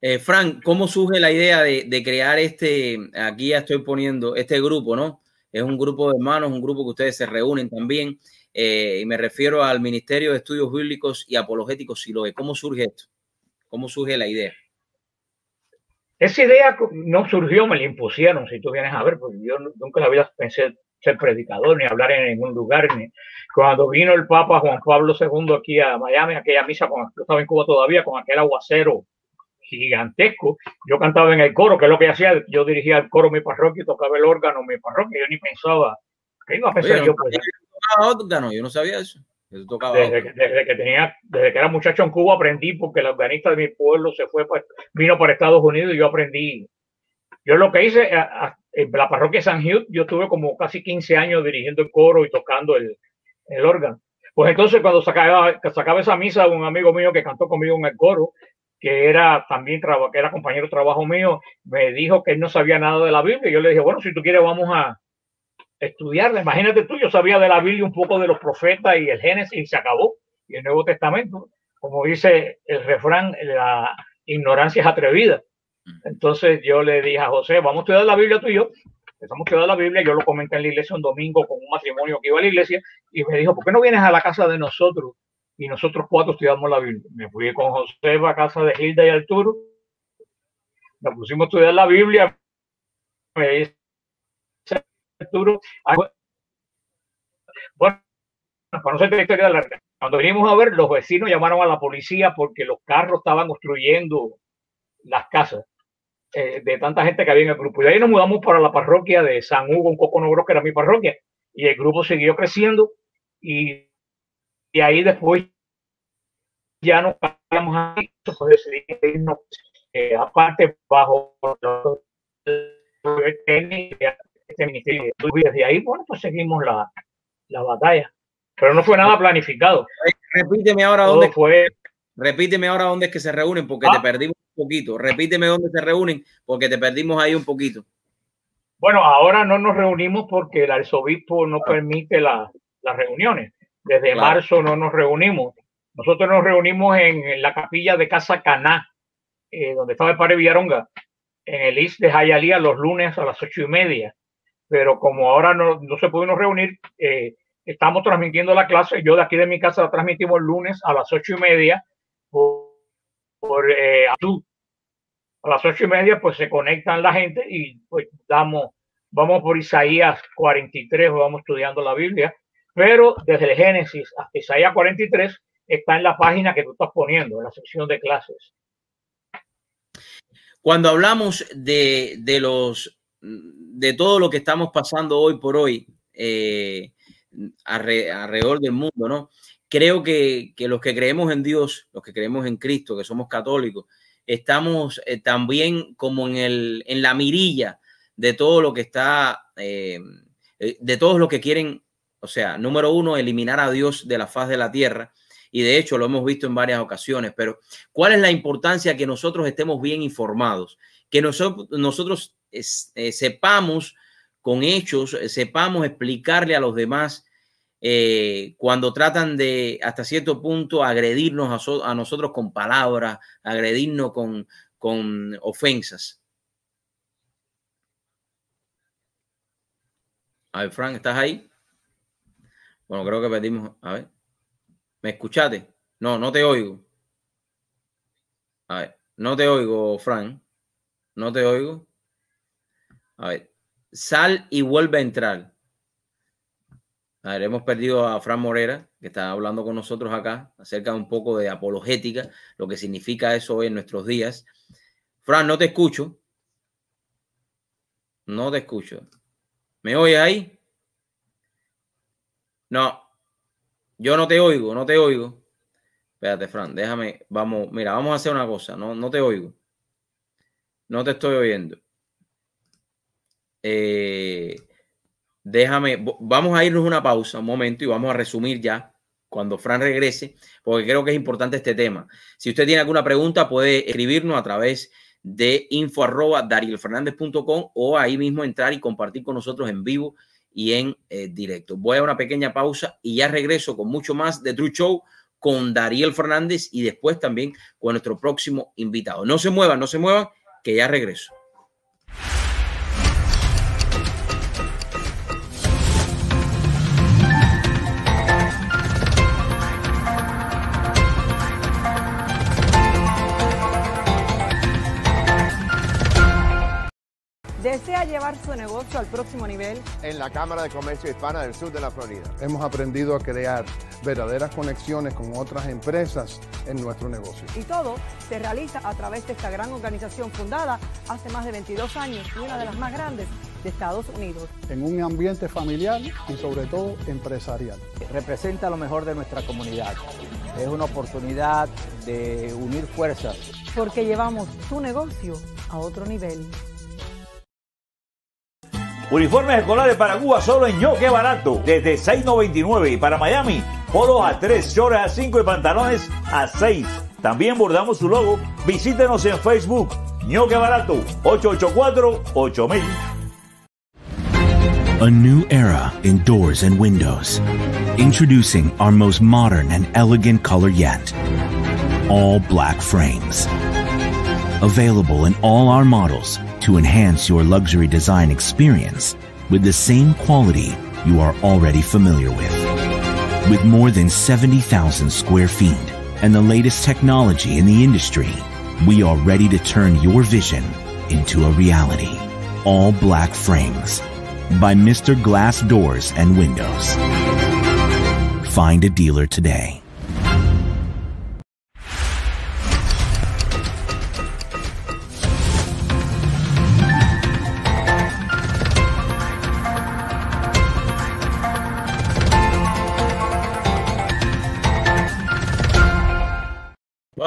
Eh, Frank, ¿cómo surge la idea de, crear este, aquí ya estoy poniendo, este grupo, ¿no? Es un grupo de hermanos, un grupo que ustedes se reúnen también, eh, y me refiero al Ministerio de Estudios Bíblicos y Apologéticos Siloe. ¿Cómo surge esto? ¿Cómo surge la idea? Esa idea no surgió, me la impusieron, si tú vienes a ver, porque yo nunca la vida pensé ser predicador ni hablar en ningún lugar. Ni... Cuando vino el Papa Juan Pablo II aquí a Miami, aquella misa, yo estaba en Cuba todavía, con aquel aguacero gigantesco, yo cantaba en el coro, que es lo que hacía, yo dirigía el coro mi parroquia y tocaba el órgano mi parroquia, yo ni pensaba, ¿qué iba a pensar Oye, yo? no Pues, órgano, yo no sabía eso. Desde, que, desde que tenía, desde que era muchacho en Cuba aprendí porque el organista de mi pueblo se fue, pues, vino para Estados Unidos y yo aprendí. Yo lo que hice en la parroquia San Hugh, yo tuve como casi 15 años dirigiendo el coro y tocando el, el órgano. Pues entonces cuando sacaba, sacaba esa misa, un amigo mío que cantó conmigo en el coro, que era también que era compañero de trabajo mío, me dijo que él no sabía nada de la Biblia. Yo le dije, bueno, si tú quieres vamos a estudiarla. Imagínate tú, yo sabía de la Biblia un poco de los profetas y el Génesis y se acabó. Y el Nuevo Testamento, como dice el refrán, la ignorancia es atrevida. Entonces yo le dije a José, vamos a estudiar la Biblia tú y yo. Empezamos a estudiar la Biblia, yo lo comenté en la iglesia un domingo con un matrimonio que iba a la iglesia y me dijo, ¿por qué no vienes a la casa de nosotros? Y nosotros cuatro estudiamos la Biblia. Me fui con José a casa de Hilda y Arturo. Nos pusimos a estudiar la Biblia. Me dice Arturo, "Ay, bueno, la historia larga, cuando vinimos a ver, los vecinos llamaron a la policía porque los carros estaban obstruyendo las casas eh, de tanta gente que había en el grupo. Y de ahí nos mudamos para la parroquia de San Hugo, un poco negro, que era mi parroquia. Y el grupo siguió creciendo y, y ahí después ya no cambiamos ahí, pues decidimos eh, aparte bajo los- este ministerio. Y desde ahí, bueno, pues seguimos la, la batalla. Pero no fue nada planificado. Repíteme ahora Todo dónde fue repíteme ahora dónde es que se reúnen porque te Ah. perdimos un poquito. Repíteme dónde se reúnen porque te perdimos ahí un poquito. Bueno, ahora no nos reunimos porque el arzobispo no permite la- las reuniones. Desde Claro. marzo no nos reunimos. Nosotros nos reunimos en, en la capilla de Casa Caná, eh, donde estaba el padre Villaronga, en el East de Jayalía los lunes a las ocho y media. Pero como ahora no, no se pudimos reunir, eh, estamos transmitiendo la clase. Yo de aquí de mi casa la transmitimos el lunes a las ocho y media por, por eh, a las ocho y media pues se conectan la gente y pues damos, vamos por Isaías 43, vamos estudiando la Biblia, pero desde el Génesis hasta Isaías 43 está en la página que tú estás poniendo, en la sección de clases. Cuando hablamos de, de los de todo lo que estamos pasando hoy por hoy eh, alre- alrededor del mundo, ¿no? Creo que, que los que creemos en Dios, los que creemos en Cristo, que somos católicos, estamos eh, también como en, el, en la mirilla de todo lo que está, eh, eh, de todos los que quieren, o sea, número uno, eliminar a Dios de la faz de la tierra. Y de hecho lo hemos visto en varias ocasiones, pero ¿cuál es la importancia que nosotros estemos bien informados? Que nosotros, nosotros eh, sepamos con hechos, eh, sepamos explicarle a los demás eh, cuando tratan de, hasta cierto punto, agredirnos a nosotros con palabras, agredirnos con, con ofensas. A ver, Frank, ¿estás ahí? Bueno, creo que perdimos. A ver. ¿Me escuchaste? No, no te oigo. A ver, no te oigo, Frank. No te oigo. A ver, sal y vuelve a entrar. A ver, hemos perdido a Fran Morera, que está hablando con nosotros acá acerca un poco de apologética, lo que significa eso hoy en nuestros días. Fran, no te escucho. No te escucho. ¿Me oyes ahí? No, yo no te oigo, no te oigo. Espérate, Fran, déjame, vamos, mira, vamos a hacer una cosa, no, no te oigo. No te estoy oyendo. Eh, déjame, vamos a irnos una pausa, un momento, y vamos a resumir ya cuando Fran regrese, porque creo que es importante este tema. Si usted tiene alguna pregunta, puede escribirnos a través de info o ahí mismo entrar y compartir con nosotros en vivo y en eh, directo. Voy a una pequeña pausa y ya regreso con mucho más de True Show con Dariel Fernández y después también con nuestro próximo invitado. No se muevan, no se muevan, que ya regreso. ¿Desea llevar su negocio al próximo nivel? en la Cámara de Comercio Hispana del Sur de la Florida. Hemos aprendido a crear verdaderas conexiones con otras empresas en nuestro negocio. Y todo se realiza a través de esta gran organización fundada hace más de 22 años y una de las más grandes de Estados Unidos. En un ambiente familiar y sobre todo empresarial. representa lo mejor de nuestra comunidad. Es una oportunidad de unir fuerzas. Porque llevamos tu negocio a otro nivel. Uniformes escolares para Cuba solo en Yo Que Barato, desde 6.99 y para Miami, polos a 3, shorts a 5 y pantalones a 6. También bordamos su logo. Visítenos en Facebook. Yo Que Barato, 884-8000. A new era in doors and windows. Introducing our most modern and elegant color yet. All black frames. Available in all our models to enhance your luxury design experience with the same quality you are already familiar with. With more than 70,000 square feet and the latest technology in the industry, we are ready to turn your vision into a reality. All black frames by Mr. Glass Doors and Windows. Find a dealer today.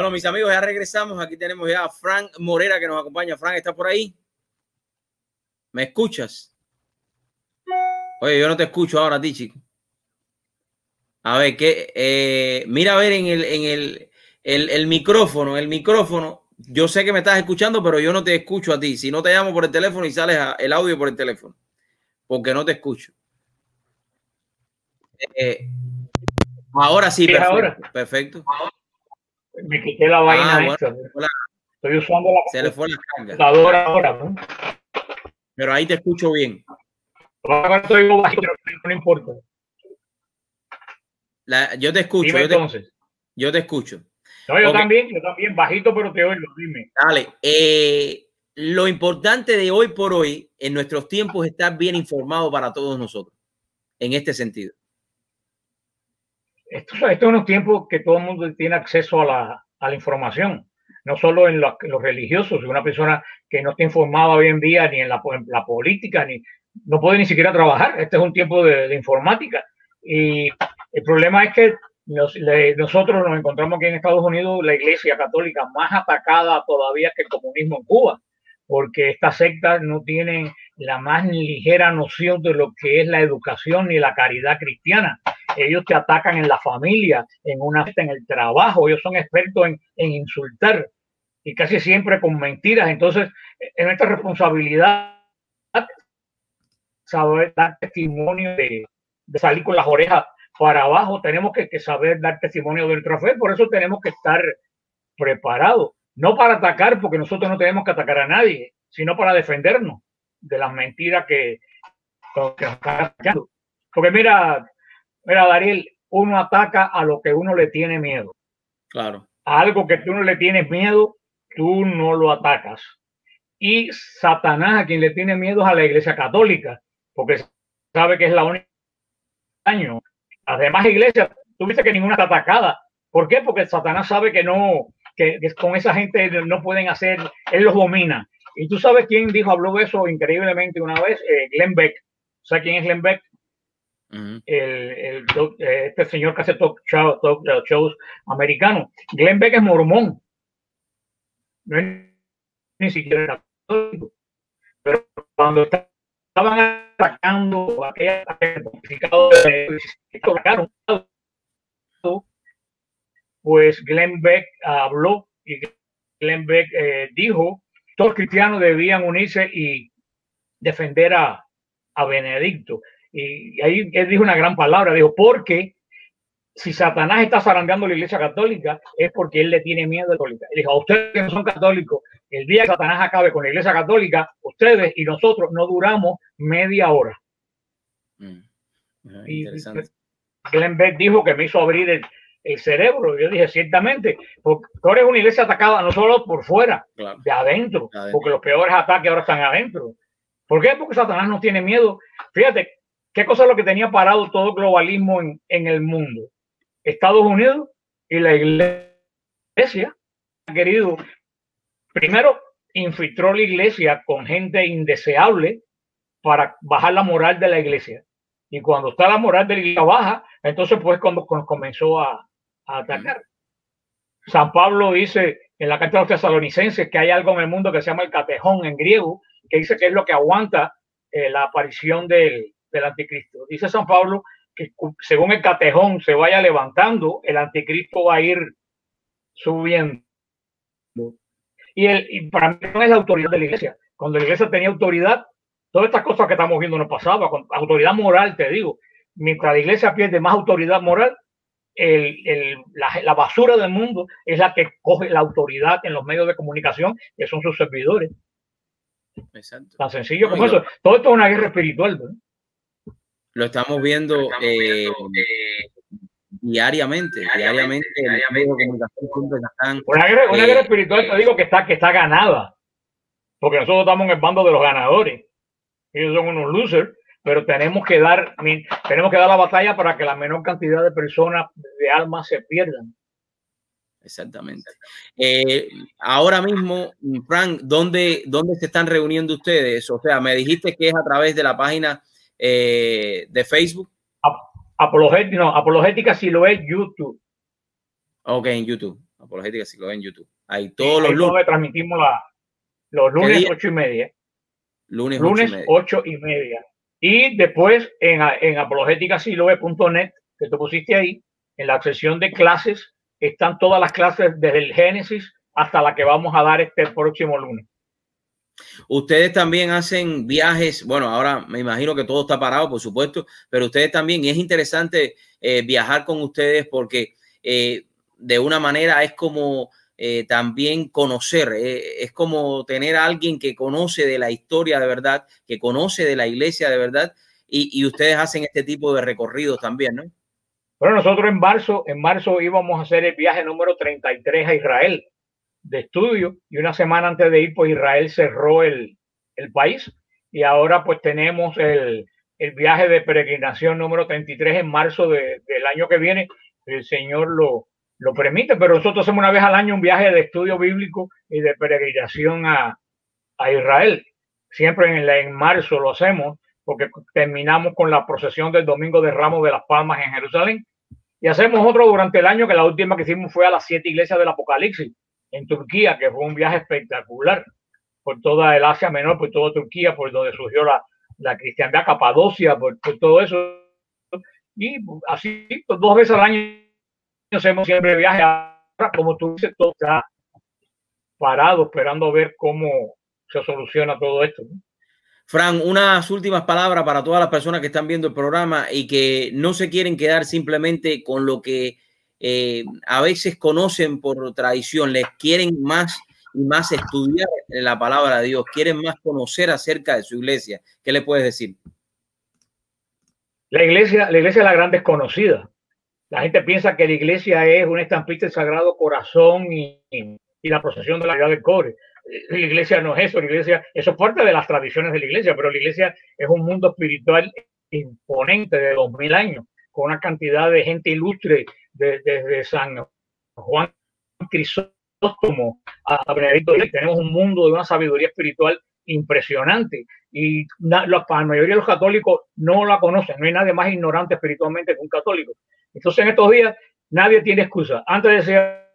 Bueno, mis amigos, ya regresamos. Aquí tenemos ya a Frank Morera que nos acompaña. Frank, ¿estás por ahí? ¿Me escuchas? Oye, yo no te escucho ahora a ti, chico. A ver, que eh, mira a ver en el, en el, el, el micrófono, el micrófono. Yo sé que me estás escuchando, pero yo no te escucho a ti. Si no te llamo por el teléfono y sales a- el audio por el teléfono, porque no te escucho. Eh, ahora sí, Sí, perfecto. ahora. perfecto. Me quité la vaina Ah, bueno, la- Estoy usando la se le fue la carga. computadora ahora. ¿no? Pero ahí te escucho bien. Ahora estoy bajito, pero no importa. La- yo te escucho. Dime yo, te, entonces. yo te escucho. No, yo también, yo también, bajito, pero te oigo, dime. Dale, eh, lo importante de hoy por hoy en nuestros tiempos es estar bien informado para todos nosotros, en este sentido. Esto, esto es unos tiempos que todo el mundo tiene acceso a la, a la información, no solo en los, los religiosos, una persona que no está informada hoy en día ni en la, en la política, ni no puede ni siquiera trabajar. Este es un tiempo de, de informática. Y el problema es que nos- le- nosotros nos encontramos aquí en Estados Unidos, la iglesia católica más atacada todavía que el comunismo en Cuba, porque estas sectas no tienen la más ligera noción de lo que es la educación ni la caridad cristiana. Ellos te atacan en la familia, en una en el trabajo, ellos son expertos en, insultar y casi siempre con mentiras. Entonces, es nuestra responsabilidad saber dar testimonio de, salir con las orejas para abajo. Tenemos que, saber dar testimonio de nuestra fe, por eso tenemos que estar preparados, no para atacar, porque nosotros no tenemos que atacar a nadie, sino para defendernos de las mentiras que, que nos están atacando. Porque mira, mira, Dariel, uno ataca a lo que uno le tiene miedo. Claro. A algo que tú no le tienes miedo, tú no lo atacas. Y Satanás a quien le tiene miedo es a la iglesia católica, porque sabe que es la única daño. Las demás iglesias, tú viste que ninguna está atacada. ¿Por qué? Porque Satanás sabe que no, que, que con esa gente no pueden hacer, él los domina. Y tú sabes quién dijo, habló de eso increíblemente una vez, eh, Glenn Beck. ¿Sabes quién es Glenn Beck? El, el eh, este señor que hace talk, show- talk, eh, shows americanos. Glenn Beck es mormón. No es ni siquiera. Pero cuando estaban atacando aquel pues Glenn Beck habló y Glenn Beck eh, dijo todos cristianos debían unirse y defender a, a Benedicto. Y ahí él dijo una gran palabra, dijo, porque si Satanás está zarandeando la iglesia católica es porque él le tiene miedo a la católica. Él dijo, a ustedes que no son católicos, el día que Satanás acabe con la iglesia católica, ustedes y nosotros no duramos media hora. Y Interesante. Glenn Beck dijo que me hizo abrir el, el cerebro. Yo dije, ciertamente, porque ahora es una iglesia atacada no solo por fuera, Claro. de adentro, Adentro. porque los peores ataques ahora están adentro. ¿Por qué? Porque Satanás no tiene miedo. Fíjate, ¿qué cosa es lo que tenía parado todo globalismo en, en el mundo? Estados Unidos y la iglesia querido, primero, infiltró la iglesia con gente indeseable para bajar la moral de la iglesia. Y cuando está la moral de la iglesia baja, entonces pues cuando co- comenzó a, a atacar. San Pablo dice en la carta de los tesalonicenses que hay algo en el mundo que se llama el catejón en griego, que dice que es lo que aguanta eh, la aparición del, del anticristo. Dice San Pablo que según el catejón se vaya levantando, el anticristo va a ir subiendo. Y, el, y para mí no es la autoridad de la iglesia. Cuando la iglesia tenía autoridad, todas estas cosas que estamos viendo no pasaba. Con autoridad moral, te digo. Mientras la iglesia pierde más autoridad moral, el, el- la, la basura del mundo es la que coge la autoridad en los medios de comunicación, que son sus servidores. Exacto. Tan sencillo como Oiga. eso. Todo esto es una guerra espiritual. ¿no? Lo estamos viendo eh, diariamente, diariamente. comunicación siempre están, Una guerra, una eh, guerra espiritual, te digo que está, que está ganada. Porque nosotros estamos en el bando de los ganadores. Ellos son unos losers, pero tenemos que dar, tenemos que dar la batalla para que la menor cantidad de personas, de almas se pierdan. Exactamente. Eh, ahora mismo, Frank, ¿dónde, ¿dónde se están reuniendo ustedes? O sea, me dijiste que es a través de la página eh, de Facebook. Apologética, no, apologética si lo es YouTube. Ok, en YouTube. Apologética, si lo ven en YouTube. Ahí todos los Ahí es lunes. transmitimos la, los lunes ocho y media. Lunes, y lunes media. ocho y media. Y después en, en apologéticasiloe.net que tú pusiste ahí, en la sección de clases, están todas las clases desde el Génesis hasta la que vamos a dar este próximo lunes. Ustedes también hacen viajes, bueno, ahora me imagino que todo está parado, por supuesto, pero ustedes también, y es interesante eh, viajar con ustedes porque eh, de una manera es como eh, también conocer, es como tener a alguien que conoce de la historia de verdad, que conoce de la iglesia de verdad, y, y ustedes hacen este tipo de recorridos también, ¿no? Bueno, nosotros en marzo, en marzo íbamos a hacer el viaje número 33 a Israel de estudio y una semana antes de ir, pues Israel cerró el, el país y ahora pues tenemos el, el, viaje de peregrinación número 33 en marzo de, del año que viene. El Señor lo, lo permite, pero nosotros hacemos una vez al año un viaje de estudio bíblico y de peregrinación a, a Israel. Siempre en, en marzo lo hacemos porque terminamos con la procesión del Domingo de Ramos de las Palmas en Jerusalén. Y hacemos otro durante el año, que la última que hicimos fue a las siete iglesias del Apocalipsis en Turquía, que fue un viaje espectacular por toda el Asia Menor, por toda Turquía, por donde surgió la, la cristiandad, Capadocia, por, todo eso. Y así, pues, dos veces al año hacemos siempre viaje. Ahora, como tú dices, todo está parado, esperando ver cómo se soluciona todo esto. Fran, unas últimas palabras para todas las personas que están viendo el programa y que no se quieren quedar simplemente con lo que eh, a veces conocen por tradición, les quieren más y más estudiar la palabra de Dios, quieren más conocer acerca de su iglesia. ¿Qué le puedes decir? La iglesia, la iglesia es la gran desconocida. La gente piensa que la iglesia es una estampita del Sagrado Corazón y, y la procesión de la Edad del Cobre la iglesia no es eso, la iglesia, eso es parte de las tradiciones de la iglesia, pero la iglesia es un mundo espiritual imponente de dos mil años, con una cantidad de gente ilustre desde de, San Juan Crisóstomo a Benedicto Tenemos un mundo de una sabiduría espiritual impresionante y la, la, mayoría de los católicos no la conocen, no hay nadie más ignorante espiritualmente que un católico. Entonces en estos días nadie tiene excusa. Antes decía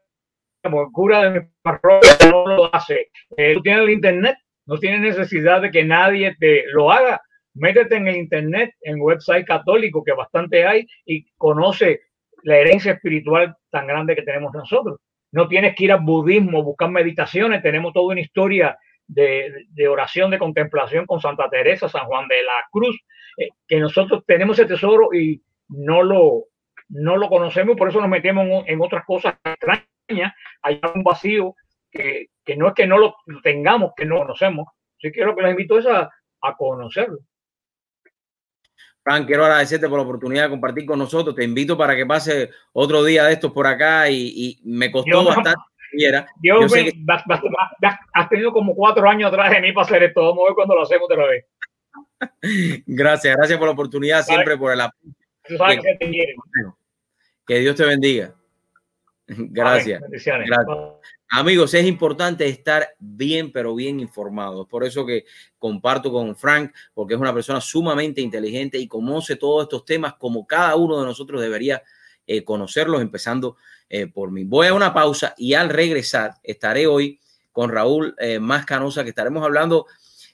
como cura de mi parroquia no lo hace. Eh, tú tienes el internet, no tienes necesidad de que nadie te lo haga. Métete en el internet, en website católico, que bastante hay, y conoce la herencia espiritual tan grande que tenemos nosotros. No tienes que ir al budismo, buscar meditaciones, tenemos toda una historia de, de oración, de contemplación con Santa Teresa, San Juan de la Cruz, eh, que nosotros tenemos ese tesoro y no lo, no lo conocemos, por eso nos metemos en, otras cosas extrañas hay un vacío que, que, no es que no lo tengamos, que no conocemos. Sí quiero que los invito a, a conocerlo. Frank, quiero agradecerte por la oportunidad de compartir con nosotros. Te invito para que pase otro día de estos por acá y, y me costó bastante. Dios, Yo me, que... has tenido como cuatro años atrás de mí para hacer esto. Vamos a ver cuando lo hacemos otra vez. [LAUGHS] gracias, gracias por la oportunidad, siempre por el apoyo. Que, que Dios te bendiga. Gracias. Gracias. Amigos, es importante estar bien, pero bien informados. Por eso que comparto con Frank, porque es una persona sumamente inteligente y conoce todos estos temas como cada uno de nosotros debería eh, conocerlos, empezando eh, por mí. Voy a una pausa y al regresar estaré hoy con Raúl eh, que estaremos hablando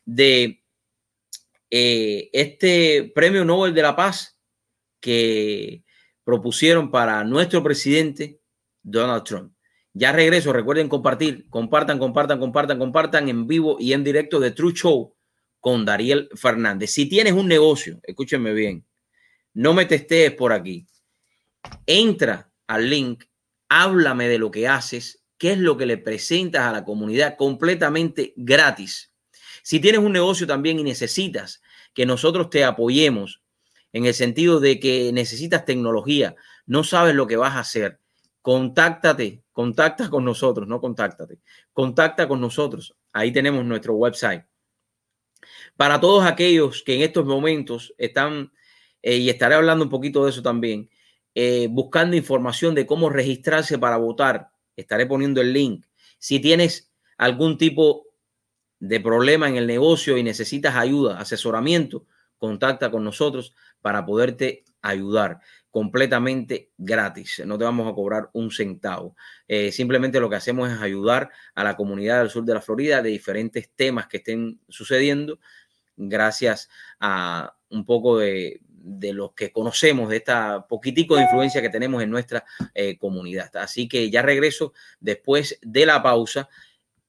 de eh, este premio Nobel de la Paz que propusieron para nuestro presidente Donald Trump. Ya regreso, recuerden compartir, compartan, compartan, compartan, compartan en vivo y en directo de True Show con Dariel Fernández. Si tienes un negocio, escúchenme bien, no me testees por aquí. Entra al link, háblame de lo que haces, qué es lo que le presentas a la comunidad completamente gratis. Si tienes un negocio también y necesitas que nosotros te apoyemos en el sentido de que necesitas tecnología, no sabes lo que vas a hacer, contáctate, contacta con nosotros, no contáctate, contacta con nosotros. Ahí tenemos nuestro website. Para todos aquellos que en estos momentos están, eh, y estaré hablando un poquito de eso también, eh, buscando información de cómo registrarse para votar, estaré poniendo el link. Si tienes algún tipo de problema en el negocio y necesitas ayuda, asesoramiento, contacta con nosotros para poderte ayudar completamente gratis. No te vamos a cobrar un centavo. Eh, simplemente lo que hacemos es ayudar a la comunidad del sur de la Florida de diferentes temas que estén sucediendo gracias a un poco de, de los que conocemos, de esta poquitico de influencia que tenemos en nuestra eh, comunidad. Así que ya regreso después de la pausa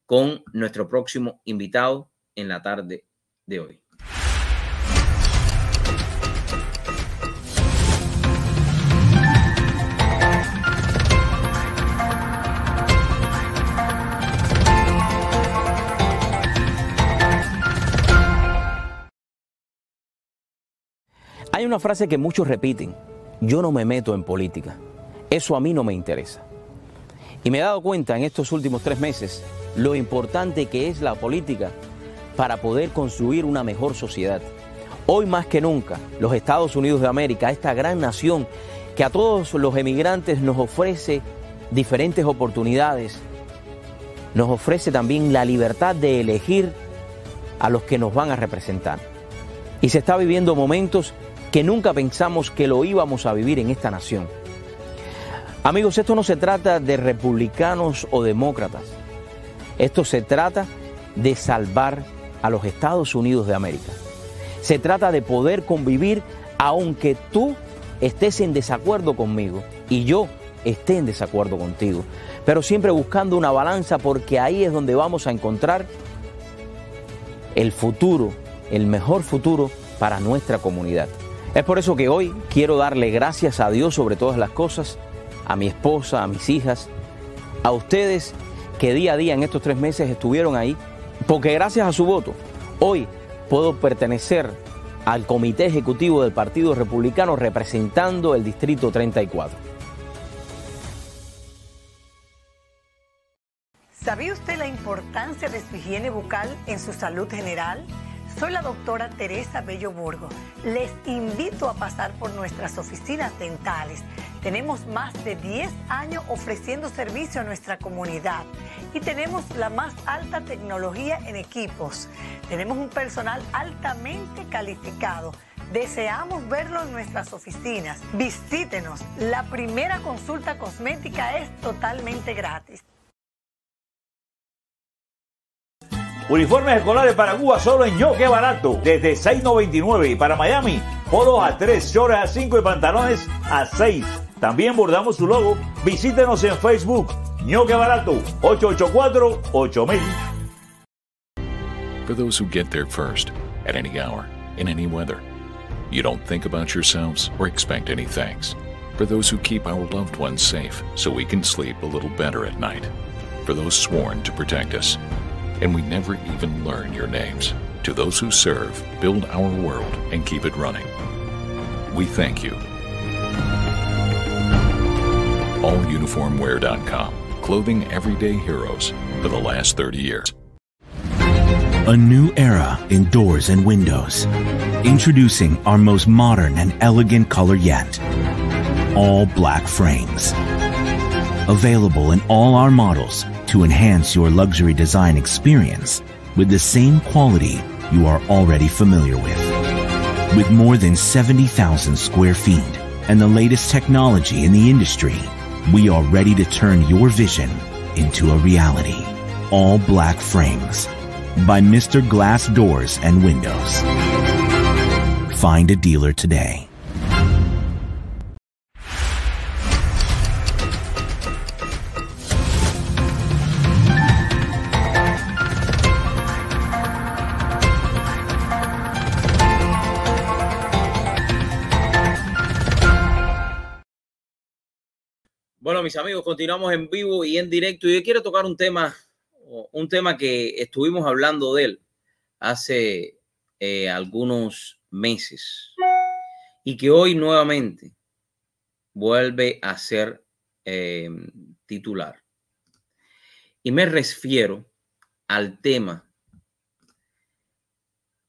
con nuestro próximo invitado en la tarde de hoy. Hay una frase que muchos repiten, yo no me meto en política, eso a mí no me interesa. Y me he dado cuenta en estos últimos tres meses lo importante que es la política para poder construir una mejor sociedad. Hoy más que nunca, los Estados Unidos de América, esta gran nación que a todos los emigrantes nos ofrece diferentes oportunidades, nos ofrece también la libertad de elegir a los que nos van a representar. Y se está viviendo momentos que nunca pensamos que lo íbamos a vivir en esta nación. Amigos, esto no se trata de republicanos o demócratas. Esto se trata de salvar a los Estados Unidos de América. Se trata de poder convivir aunque tú estés en desacuerdo conmigo y yo esté en desacuerdo contigo, pero siempre buscando una balanza porque ahí es donde vamos a encontrar el futuro, el mejor futuro para nuestra comunidad. Es por eso que hoy quiero darle gracias a Dios sobre todas las cosas, a mi esposa, a mis hijas, a ustedes que día a día en estos tres meses estuvieron ahí, porque gracias a su voto, hoy puedo pertenecer al comité ejecutivo del Partido Republicano representando el Distrito 34. ¿Sabía usted la importancia de su higiene bucal en su salud general? Soy la doctora Teresa Bello Burgo. Les invito a pasar por nuestras oficinas dentales. Tenemos más de 10 años ofreciendo servicio a nuestra comunidad y tenemos la más alta tecnología en equipos. Tenemos un personal altamente calificado. Deseamos verlo en nuestras oficinas. Visítenos. La primera consulta cosmética es totalmente gratis. Uniformes escolares para Cuba solo en Yo, qué barato. Desde 6.99 y para Miami, polos a 3, shorts a 5 y pantalones a 6. También bordamos su logo. Visítenos en Facebook. Ño, qué barato. 884-8000. For those who get there first, at any hour, in any weather, you don't think about yourselves or expect any thanks. For those who keep our loved ones safe so we can sleep a little better at night. For those sworn to protect us and we never even learn your names. To those who serve, build our world, and keep it running. We thank you. AllUniformwear.com, clothing everyday heroes for the last 30 years. A new era in doors and windows. Introducing our most modern and elegant color yet. All black frames. Available in all our models to enhance your luxury design experience with the same quality you are already familiar with. With more than 70,000 square feet and the latest technology in the industry, we are ready to turn your vision into a reality. All black frames by Mr. Glass Doors and Windows. Find a dealer today. Mis amigos, continuamos en vivo y en directo. Y yo quiero tocar un tema, un tema que estuvimos hablando de él hace eh, algunos meses y que hoy nuevamente vuelve a ser eh, titular. Y me refiero al tema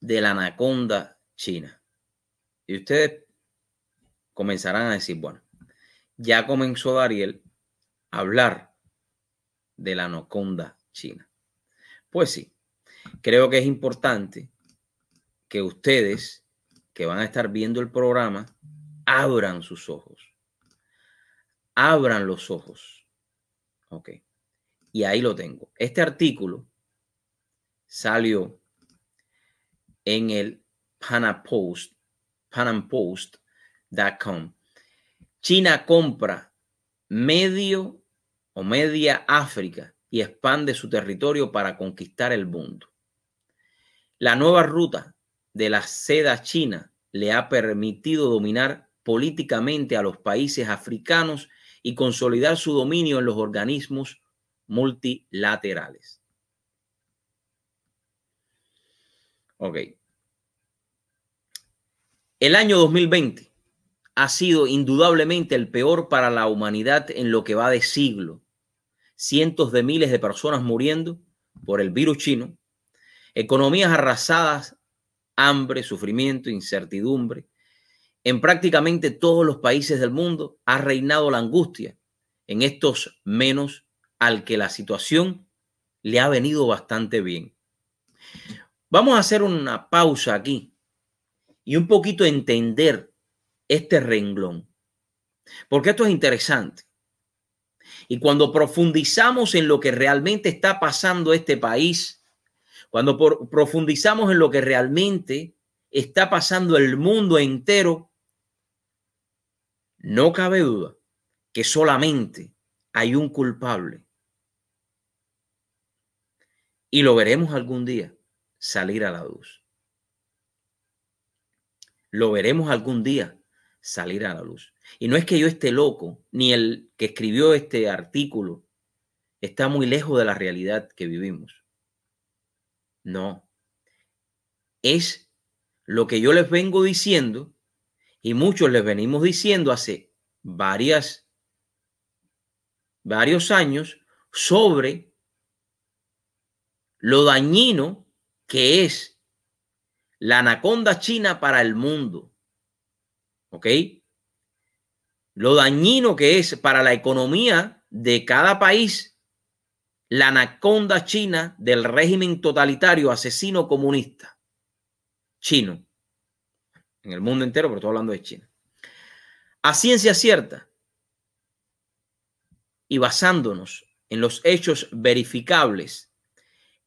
de la anaconda china. Y ustedes comenzarán a decir, bueno, ya comenzó Dariel a hablar de la anaconda china. Pues sí, creo que es importante que ustedes que van a estar viendo el programa abran sus ojos. Abran los ojos. Ok. Y ahí lo tengo. Este artículo salió en el panampost.com. China compra medio o media África y expande su territorio para conquistar el mundo. La nueva ruta de la seda china le ha permitido dominar políticamente a los países africanos y consolidar su dominio en los organismos multilaterales. Ok. El año 2020 ha sido indudablemente el peor para la humanidad en lo que va de siglo. Cientos de miles de personas muriendo por el virus chino, economías arrasadas, hambre, sufrimiento, incertidumbre. En prácticamente todos los países del mundo ha reinado la angustia, en estos menos al que la situación le ha venido bastante bien. Vamos a hacer una pausa aquí y un poquito entender este renglón. Porque esto es interesante. Y cuando profundizamos en lo que realmente está pasando este país, cuando profundizamos en lo que realmente está pasando el mundo entero, no cabe duda que solamente hay un culpable. Y lo veremos algún día salir a la luz. Lo veremos algún día salir a la luz. Y no es que yo esté loco, ni el que escribió este artículo está muy lejos de la realidad que vivimos. No. Es lo que yo les vengo diciendo y muchos les venimos diciendo hace varias, varios años sobre lo dañino que es la anaconda china para el mundo. ¿Ok? Lo dañino que es para la economía de cada país la anaconda china del régimen totalitario asesino comunista chino. En el mundo entero, pero estoy hablando de China. A ciencia cierta y basándonos en los hechos verificables,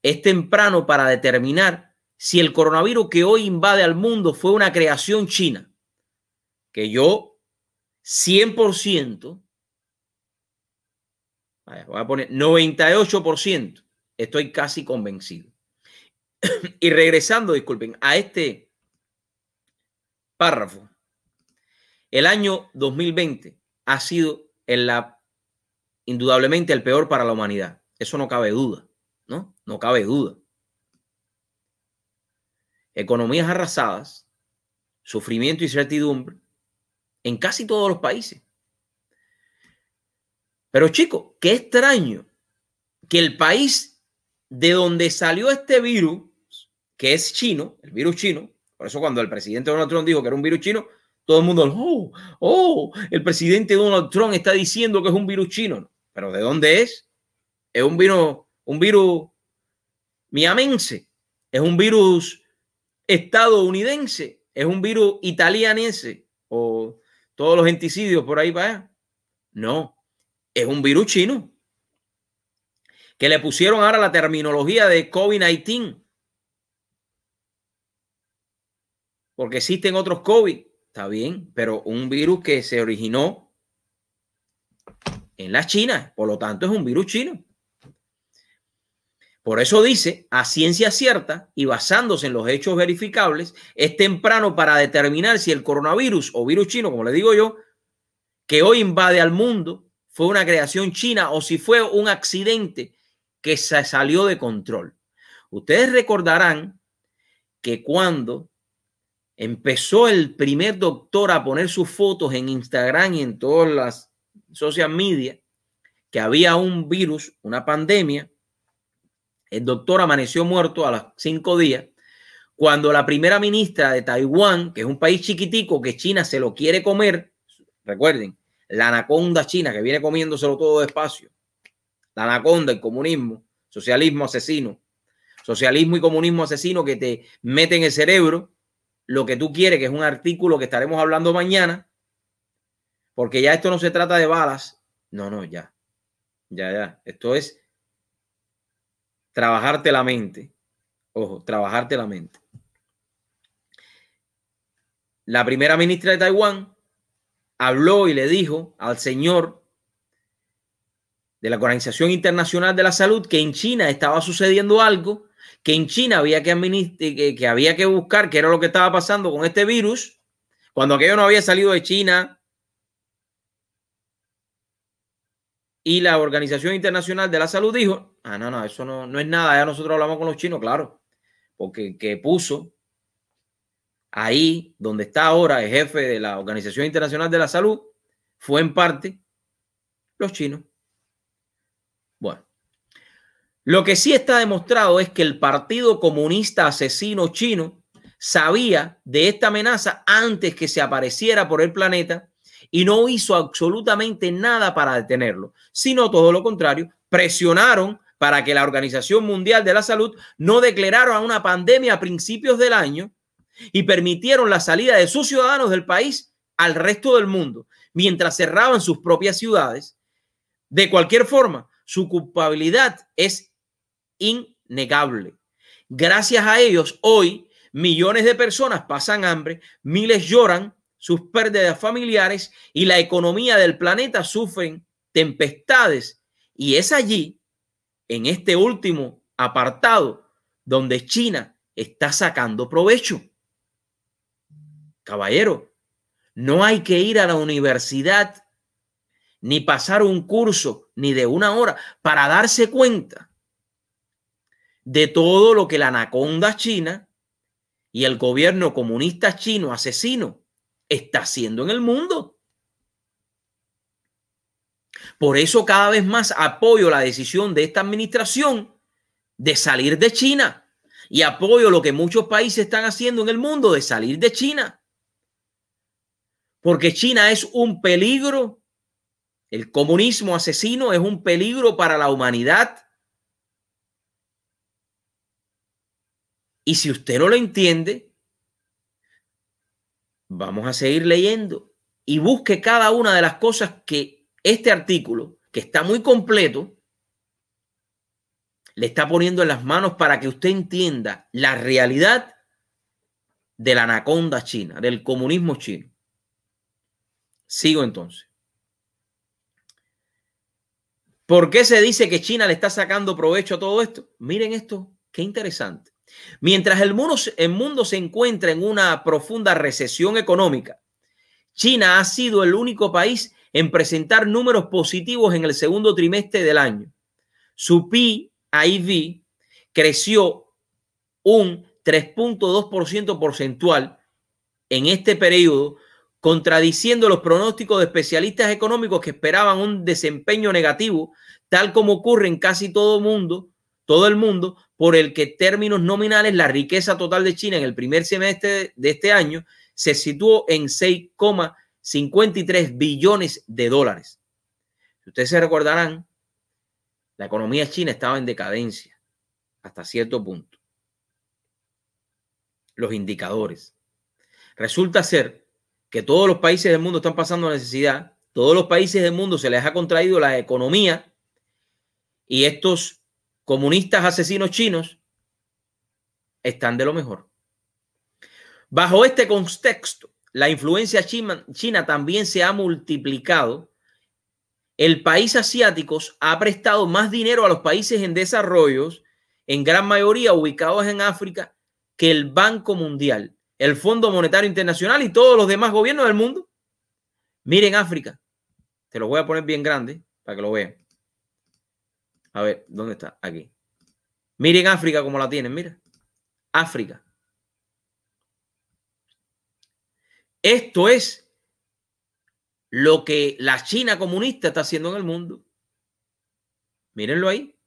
es temprano para determinar si el coronavirus que hoy invade al mundo fue una creación china que yo 100%, voy a poner 98%, estoy casi convencido. [COUGHS] y regresando, disculpen, a este párrafo, el año 2020 ha sido la, indudablemente el peor para la humanidad. Eso no cabe duda, ¿no? No cabe duda. Economías arrasadas, sufrimiento y certidumbre, en casi todos los países. Pero chicos, qué extraño que el país de donde salió este virus, que es chino, el virus chino, por eso cuando el presidente Donald Trump dijo que era un virus chino, todo el mundo, oh, oh, el presidente Donald Trump está diciendo que es un virus chino. Pero ¿de dónde es? Es un virus, un virus miamense, es un virus estadounidense, es un virus italianense o todos los genticidios por ahí para allá. No, es un virus chino que le pusieron ahora la terminología de COVID-19. Porque existen otros COVID, está bien, pero un virus que se originó en la China, por lo tanto es un virus chino. Por eso dice, a ciencia cierta y basándose en los hechos verificables, es temprano para determinar si el coronavirus o virus chino, como le digo yo, que hoy invade al mundo, fue una creación china o si fue un accidente que se salió de control. Ustedes recordarán que cuando empezó el primer doctor a poner sus fotos en Instagram y en todas las social media, que había un virus, una pandemia, el doctor amaneció muerto a los cinco días cuando la primera ministra de Taiwán, que es un país chiquitico que China se lo quiere comer, recuerden, la anaconda china que viene comiéndoselo todo despacio, la anaconda, el comunismo, socialismo asesino, socialismo y comunismo asesino que te mete en el cerebro lo que tú quieres, que es un artículo que estaremos hablando mañana, porque ya esto no se trata de balas, no, no, ya, ya, ya, esto es trabajarte la mente. Ojo, trabajarte la mente. la primera ministra de Taiwán habló y le dijo al señor de la Organización Internacional de la Salud que en China estaba sucediendo algo, que en China había que, que, que había que buscar qué era lo que estaba pasando con este virus, cuando aquello no había salido de China. Y la Organización Internacional de la Salud dijo, ah, no, no, eso no, no es nada, ya nosotros hablamos con los chinos, claro, porque que puso ahí donde está ahora el jefe de la Organización Internacional de la Salud, fue en parte los chinos. Bueno, lo que sí está demostrado es que el Partido Comunista Asesino Chino sabía de esta amenaza antes que se apareciera por el planeta y no hizo absolutamente nada para detenerlo, sino todo lo contrario, presionaron para que la Organización Mundial de la Salud no declarara una pandemia a principios del año y permitieron la salida de sus ciudadanos del país al resto del mundo, mientras cerraban sus propias ciudades. De cualquier forma, su culpabilidad es innegable. Gracias a ellos, hoy millones de personas pasan hambre, miles lloran sus pérdidas familiares y la economía del planeta sufren tempestades. Y es allí, en este último apartado, donde China está sacando provecho. Caballero, no hay que ir a la universidad ni pasar un curso ni de una hora para darse cuenta de todo lo que la anaconda china y el gobierno comunista chino asesino está haciendo en el mundo. Por eso cada vez más apoyo la decisión de esta administración de salir de China y apoyo lo que muchos países están haciendo en el mundo de salir de China porque China es un peligro, el comunismo asesino es un peligro para la humanidad. Y si usted no lo entiende, vamos a seguir leyendo y busque cada una de las cosas que este artículo, que está muy completo, le está poniendo en las manos para que usted entienda la realidad de la anaconda china, del comunismo chino. Sigo entonces. ¿Por qué se dice que China le está sacando provecho a todo esto? Miren esto, qué interesante. Mientras el mundo, el mundo se encuentra en una profunda recesión económica, China ha sido el único país en presentar números positivos en el segundo trimestre del año. Su PIB creció un 3.2% porcentual en este periodo contradiciendo los pronósticos de especialistas económicos que esperaban un desempeño negativo, tal como ocurre en casi todo el mundo, todo el mundo, por el que términos nominales la riqueza total de China en el primer semestre de este año se situó en 6,53 billones de dólares. Ustedes se recordarán, la economía china estaba en decadencia hasta cierto punto. Los indicadores. Resulta ser que todos los países del mundo están pasando necesidad, todos los países del mundo se les ha contraído la economía y estos comunistas asesinos chinos están de lo mejor. Bajo este contexto, la influencia china, también se ha multiplicado. El país asiático ha prestado más dinero a los países en desarrollo, en gran mayoría ubicados en África, que el Banco Mundial el Fondo Monetario Internacional y todos los demás gobiernos del mundo. Miren África. Te lo voy a poner bien grande para que lo vean. A ver, ¿dónde está? Aquí. Miren África como la tienen, mira. África. Esto es lo que la China comunista está haciendo en el mundo. Mírenlo ahí.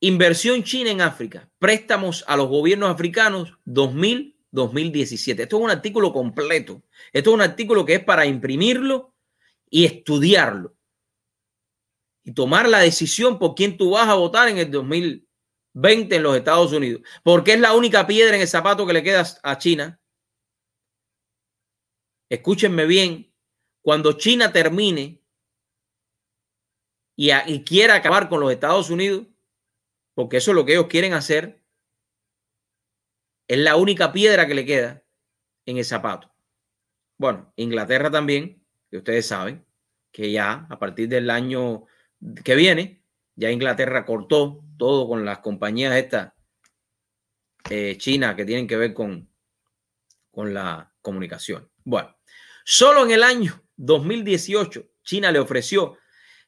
Inversión china en África. Préstamos a los gobiernos africanos 2000-2017. Esto es un artículo completo. Esto es un artículo que es para imprimirlo y estudiarlo. Y tomar la decisión por quién tú vas a votar en el 2020 en los Estados Unidos. Porque es la única piedra en el zapato que le queda a China. Escúchenme bien. Cuando China termine y, quiera acabar con los Estados Unidos, porque eso es lo que ellos quieren hacer. Es la única piedra que le queda. en el zapato. Bueno, Inglaterra también, que ustedes saben, que ya a partir del año que viene, ya Inglaterra cortó todo con las compañías estas eh, chinas que tienen que ver con, con la comunicación. Bueno, solo en el año 2018, China le ofreció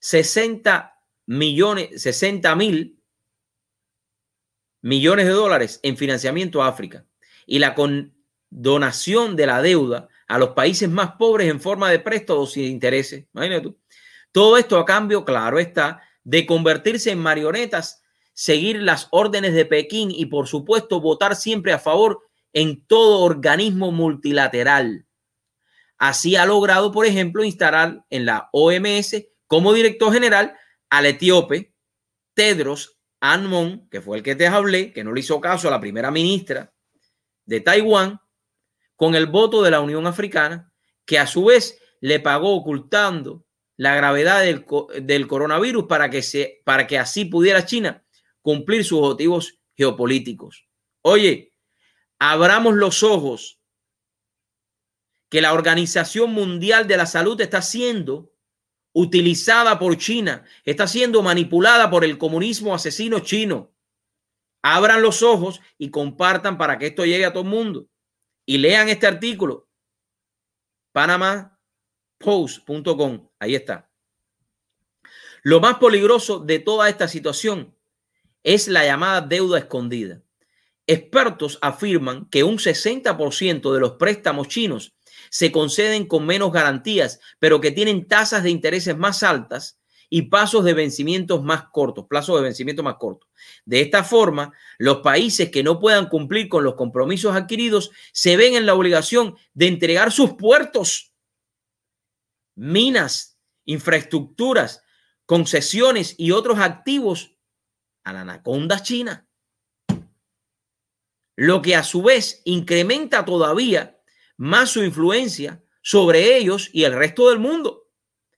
60 millones, 60 mil millones de dólares en financiamiento a África y la condonación de la deuda a los países más pobres en forma de préstamos y intereses. Imagínate tú. Todo esto a cambio, claro está, de convertirse en marionetas, seguir las órdenes de Pekín y, por supuesto, votar siempre a favor en todo organismo multilateral. Así ha logrado, por ejemplo, instalar en la OMS como director general al etíope Tedros Anmon, que fue el que te hablé, que no le hizo caso a la primera ministra de Taiwán, con el voto de la Unión Africana, que a su vez le pagó ocultando la gravedad del, del coronavirus para que, se, para que así pudiera China cumplir sus objetivos geopolíticos. Oye, abramos los ojos que la Organización Mundial de la Salud está haciendo utilizada por China, está siendo manipulada por el comunismo asesino chino. Abran los ojos y compartan para que esto llegue a todo el mundo. Y lean este artículo. PanamaPost.com. Ahí está. Lo más peligroso de toda esta situación es la llamada deuda escondida. Expertos afirman que un 60% de los préstamos chinos se conceden con menos garantías, pero que tienen tasas de intereses más altas y pasos de vencimientos más cortos, plazos de vencimiento más cortos. De esta forma, los países que no puedan cumplir con los compromisos adquiridos se ven en la obligación de entregar sus puertos, minas, infraestructuras, concesiones y otros activos a la anaconda china. Lo que a su vez incrementa todavía más su influencia sobre ellos y el resto del mundo.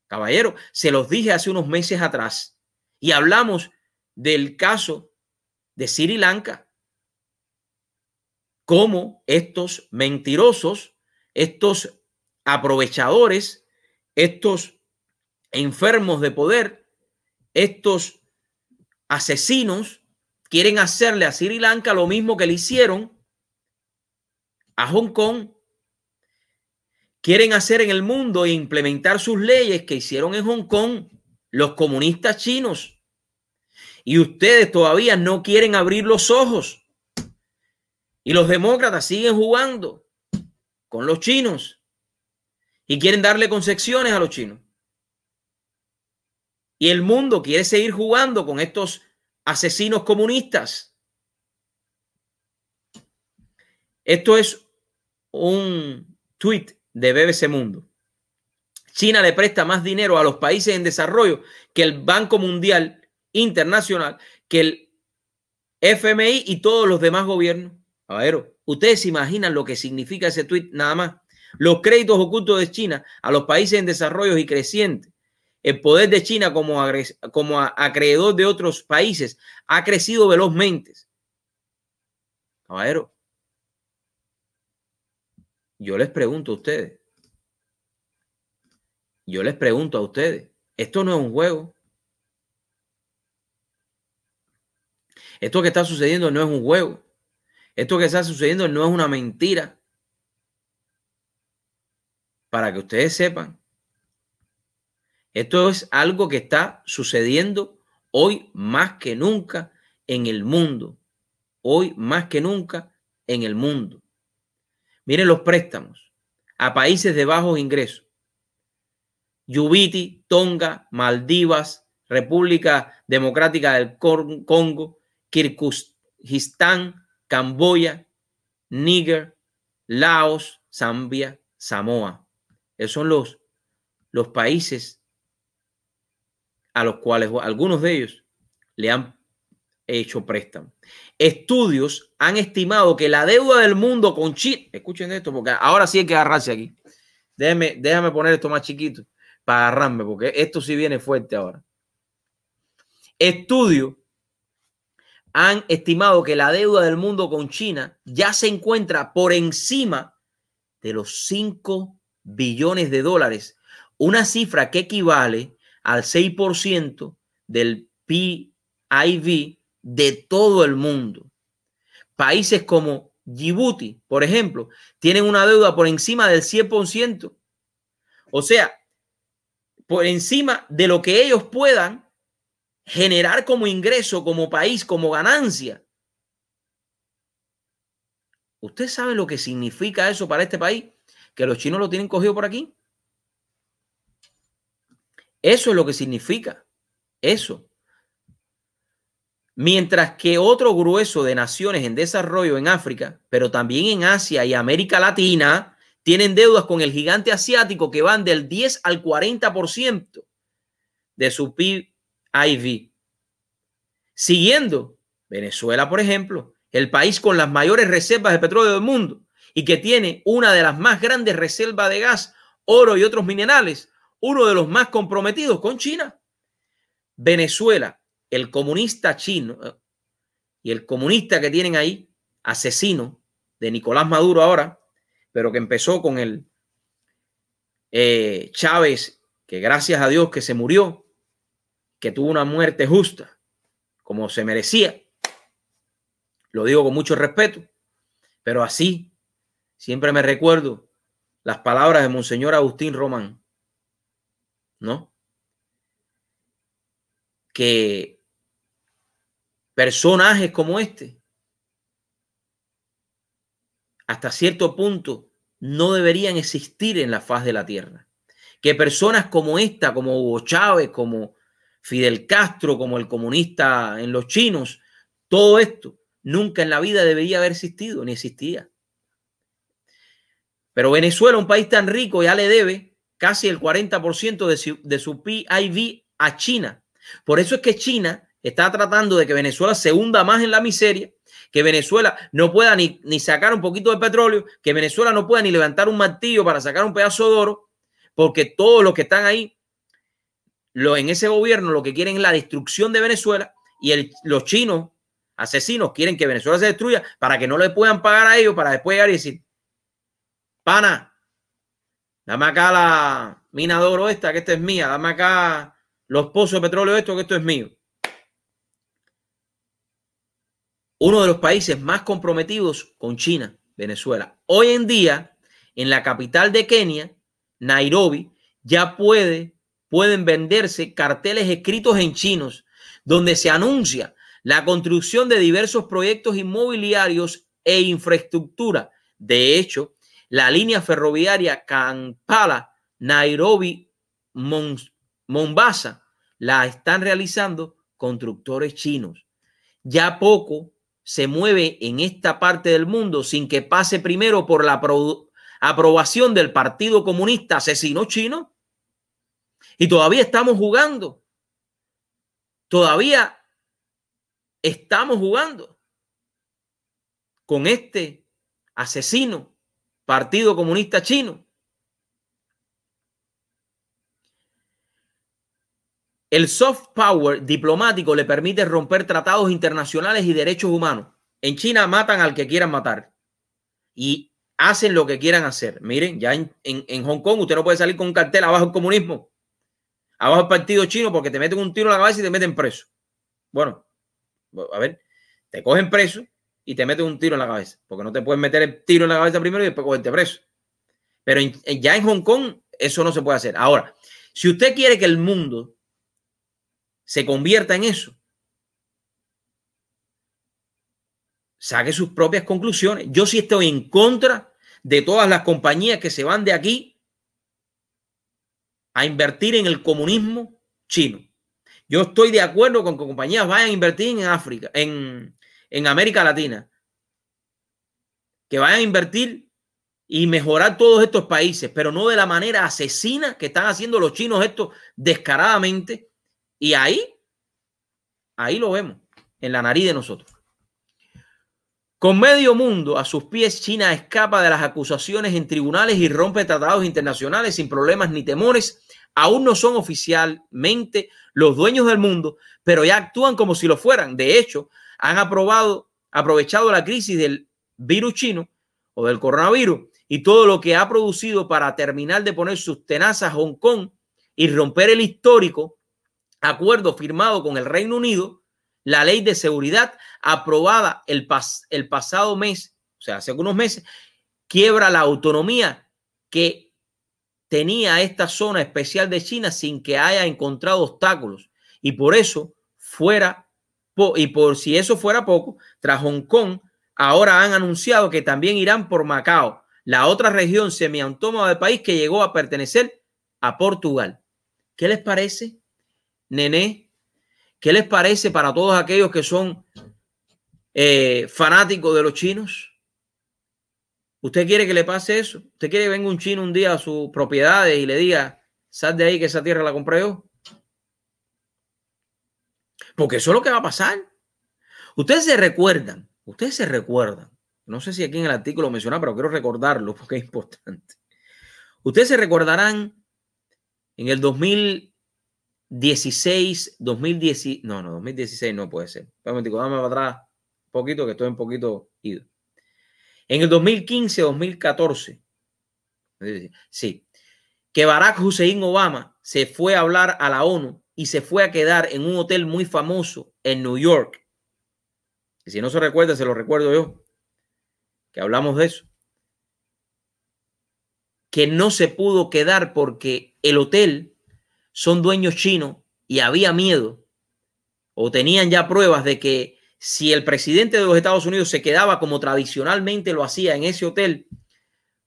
Caballero, se los dije hace unos meses atrás y hablamos del caso de Sri Lanka, cómo estos mentirosos, estos aprovechadores, estos enfermos de poder, estos asesinos quieren hacerle a Sri Lanka lo mismo que le hicieron a Hong Kong quieren hacer en el mundo e implementar sus leyes que hicieron en Hong Kong los comunistas chinos. Y ustedes todavía no quieren abrir los ojos. Y los demócratas siguen jugando con los chinos y quieren darle concesiones a los chinos. Y el mundo quiere seguir jugando con estos asesinos comunistas. Esto es un tweet de BBC Mundo. China le presta más dinero a los países en desarrollo que el Banco Mundial Internacional, que el FMI y todos los demás gobiernos. A ustedes se imaginan lo que significa ese tweet nada más. Los créditos ocultos de China a los países en desarrollo y creciente. El poder de China como, como acreedor de otros países ha crecido velozmente. Caballero, yo les pregunto a ustedes. Yo les pregunto a ustedes. Esto no es un juego. Esto que está sucediendo no es un juego. Esto que está sucediendo no es una mentira. Para que ustedes sepan. Esto es algo que está sucediendo hoy más que nunca en el mundo. Hoy más que nunca en el mundo. Miren los préstamos a países de bajos ingresos. Yubiti, Tonga, Maldivas, República Democrática del Congo, Kirguistán, Camboya, Níger, Laos, Zambia, Samoa. Esos son los, los países a los cuales algunos de ellos le han hecho préstamo. Estudios han estimado que la deuda del mundo con China, escuchen esto, porque ahora sí hay que agarrarse aquí. Déjame, déjame poner esto más chiquito para agarrarme, porque esto sí viene fuerte ahora. Estudios han estimado que la deuda del mundo con China ya se encuentra por encima de los 5 billones de dólares, una cifra que equivale al 6% del PIB de todo el mundo. Países como Djibouti, por ejemplo, tienen una deuda por encima del 100%. O sea, por encima de lo que ellos puedan generar como ingreso, como país, como ganancia. ¿Usted sabe lo que significa eso para este país? Que los chinos lo tienen cogido por aquí. Eso es lo que significa. Eso. Mientras que otro grueso de naciones en desarrollo en África, pero también en Asia y América Latina, tienen deudas con el gigante asiático que van del 10 al 40% de su PIB. Siguiendo, Venezuela, por ejemplo, el país con las mayores reservas de petróleo del mundo y que tiene una de las más grandes reservas de gas, oro y otros minerales, uno de los más comprometidos con China. Venezuela, el comunista chino eh, y el comunista que tienen ahí, asesino de Nicolás Maduro ahora, pero que empezó con el eh, Chávez, que gracias a Dios que se murió, que tuvo una muerte justa, como se merecía. Lo digo con mucho respeto, pero así siempre me recuerdo las palabras de Monseñor Agustín Román, ¿no? Que personajes como este, hasta cierto punto, no deberían existir en la faz de la tierra. Que personas como esta, como Hugo Chávez, como Fidel Castro, como el comunista en los chinos, todo esto nunca en la vida debería haber existido, ni existía. Pero Venezuela, un país tan rico, ya le debe casi el 40% de su, de su PIB a China. Por eso es que China está tratando de que Venezuela se hunda más en la miseria, que Venezuela no pueda ni, ni sacar un poquito de petróleo, que Venezuela no pueda ni levantar un martillo para sacar un pedazo de oro, porque todos los que están ahí, lo, en ese gobierno, lo que quieren es la destrucción de Venezuela y los chinos asesinos quieren que Venezuela se destruya para que no le puedan pagar a ellos para después llegar y decir, pana, dame acá la mina de oro esta, que esta es mía, dame acá los pozos de petróleo esto, que esto es mío. Uno de los países más comprometidos con China, Venezuela. Hoy en día, en la capital de Kenia, Nairobi, ya puede, pueden venderse carteles escritos en chinos donde se anuncia la construcción de diversos proyectos inmobiliarios e infraestructura. De hecho, la línea ferroviaria Kampala, Nairobi, Mombasa, la están realizando constructores chinos. Ya poco se mueve en esta parte del mundo sin que pase primero por la aprobación del Partido Comunista asesino chino. Y todavía estamos jugando. Todavía estamos jugando con este asesino Partido Comunista Chino. El soft power diplomático le permite romper tratados internacionales y derechos humanos. En China matan al que quieran matar y hacen lo que quieran hacer. Miren, ya en, Hong Kong usted no puede salir con un cartel abajo el comunismo, abajo el partido chino porque te meten un tiro en la cabeza y te meten preso. Bueno, a ver, te cogen preso y te meten un tiro en la cabeza, porque no te puedes meter el tiro en la cabeza primero y después cogerte preso. Pero ya en Hong Kong eso no se puede hacer. Ahora, si usted quiere que el mundo se convierta en eso, saque sus propias conclusiones. Yo sí estoy en contra de todas las compañías que se van de aquí a invertir en el comunismo chino. Yo estoy de acuerdo con que compañías vayan a invertir en África, en, en América Latina. Que vayan a invertir y mejorar todos estos países, pero no de la manera asesina que están haciendo los chinos esto descaradamente. Y ahí, ahí lo vemos, en la nariz de nosotros. Con medio mundo a sus pies, China escapa de las acusaciones en tribunales y rompe tratados internacionales sin problemas ni temores aún no son oficialmente los dueños del mundo, pero ya actúan como si lo fueran. De hecho, han aprobado, aprovechado la crisis del virus chino o del coronavirus y todo lo que ha producido para terminar de poner sus tenazas a Hong Kong y romper el histórico acuerdo firmado con el Reino Unido, la ley de seguridad aprobada el, el pasado mes, o sea, hace algunos meses, quiebra la autonomía que tenía esta zona especial de China sin que haya encontrado obstáculos. Y por eso fuera, y por si eso fuera poco, tras Hong Kong, ahora han anunciado que también irán por Macao, la otra región semiautónoma del país que llegó a pertenecer a Portugal. ¿Qué les parece, Nené? ¿Qué les parece para todos aquellos que son eh, fanáticos de los chinos? ¿Usted quiere que le pase eso? ¿Usted quiere que venga un chino un día a sus propiedades y le diga, sal de ahí que esa tierra la compré yo? Porque eso es lo que va a pasar. Ustedes se recuerdan, ustedes se recuerdan, no sé si aquí en el artículo menciona, pero quiero recordarlo [LAUGHS] porque es importante. Ustedes se recordarán en el 2016, 2010, no, no, 2016 no puede ser. Dame para atrás un poquito que estoy un poquito ido. En el 2015, 2014, sí, que Barack Hussein Obama se fue a hablar a la ONU y se fue a quedar en un hotel muy famoso en New York. Y si no se recuerda, se lo recuerdo yo, que hablamos de eso. Que no se pudo quedar porque el hotel son dueños chinos y había miedo o tenían ya pruebas de que si el presidente de los Estados Unidos se quedaba como tradicionalmente lo hacía en ese hotel,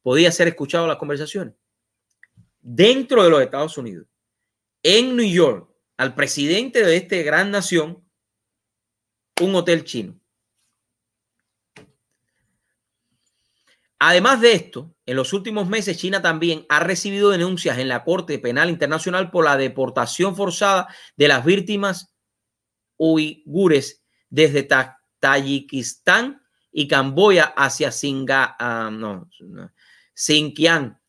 podía ser escuchado las conversaciones. Dentro de los Estados Unidos, en New York, al presidente de esta gran nación, un hotel chino. Además de esto, en los últimos meses China también ha recibido denuncias en la Corte Penal Internacional por la deportación forzada de las víctimas uigures desde Tayikistán y Camboya hacia ah, Xinjiang,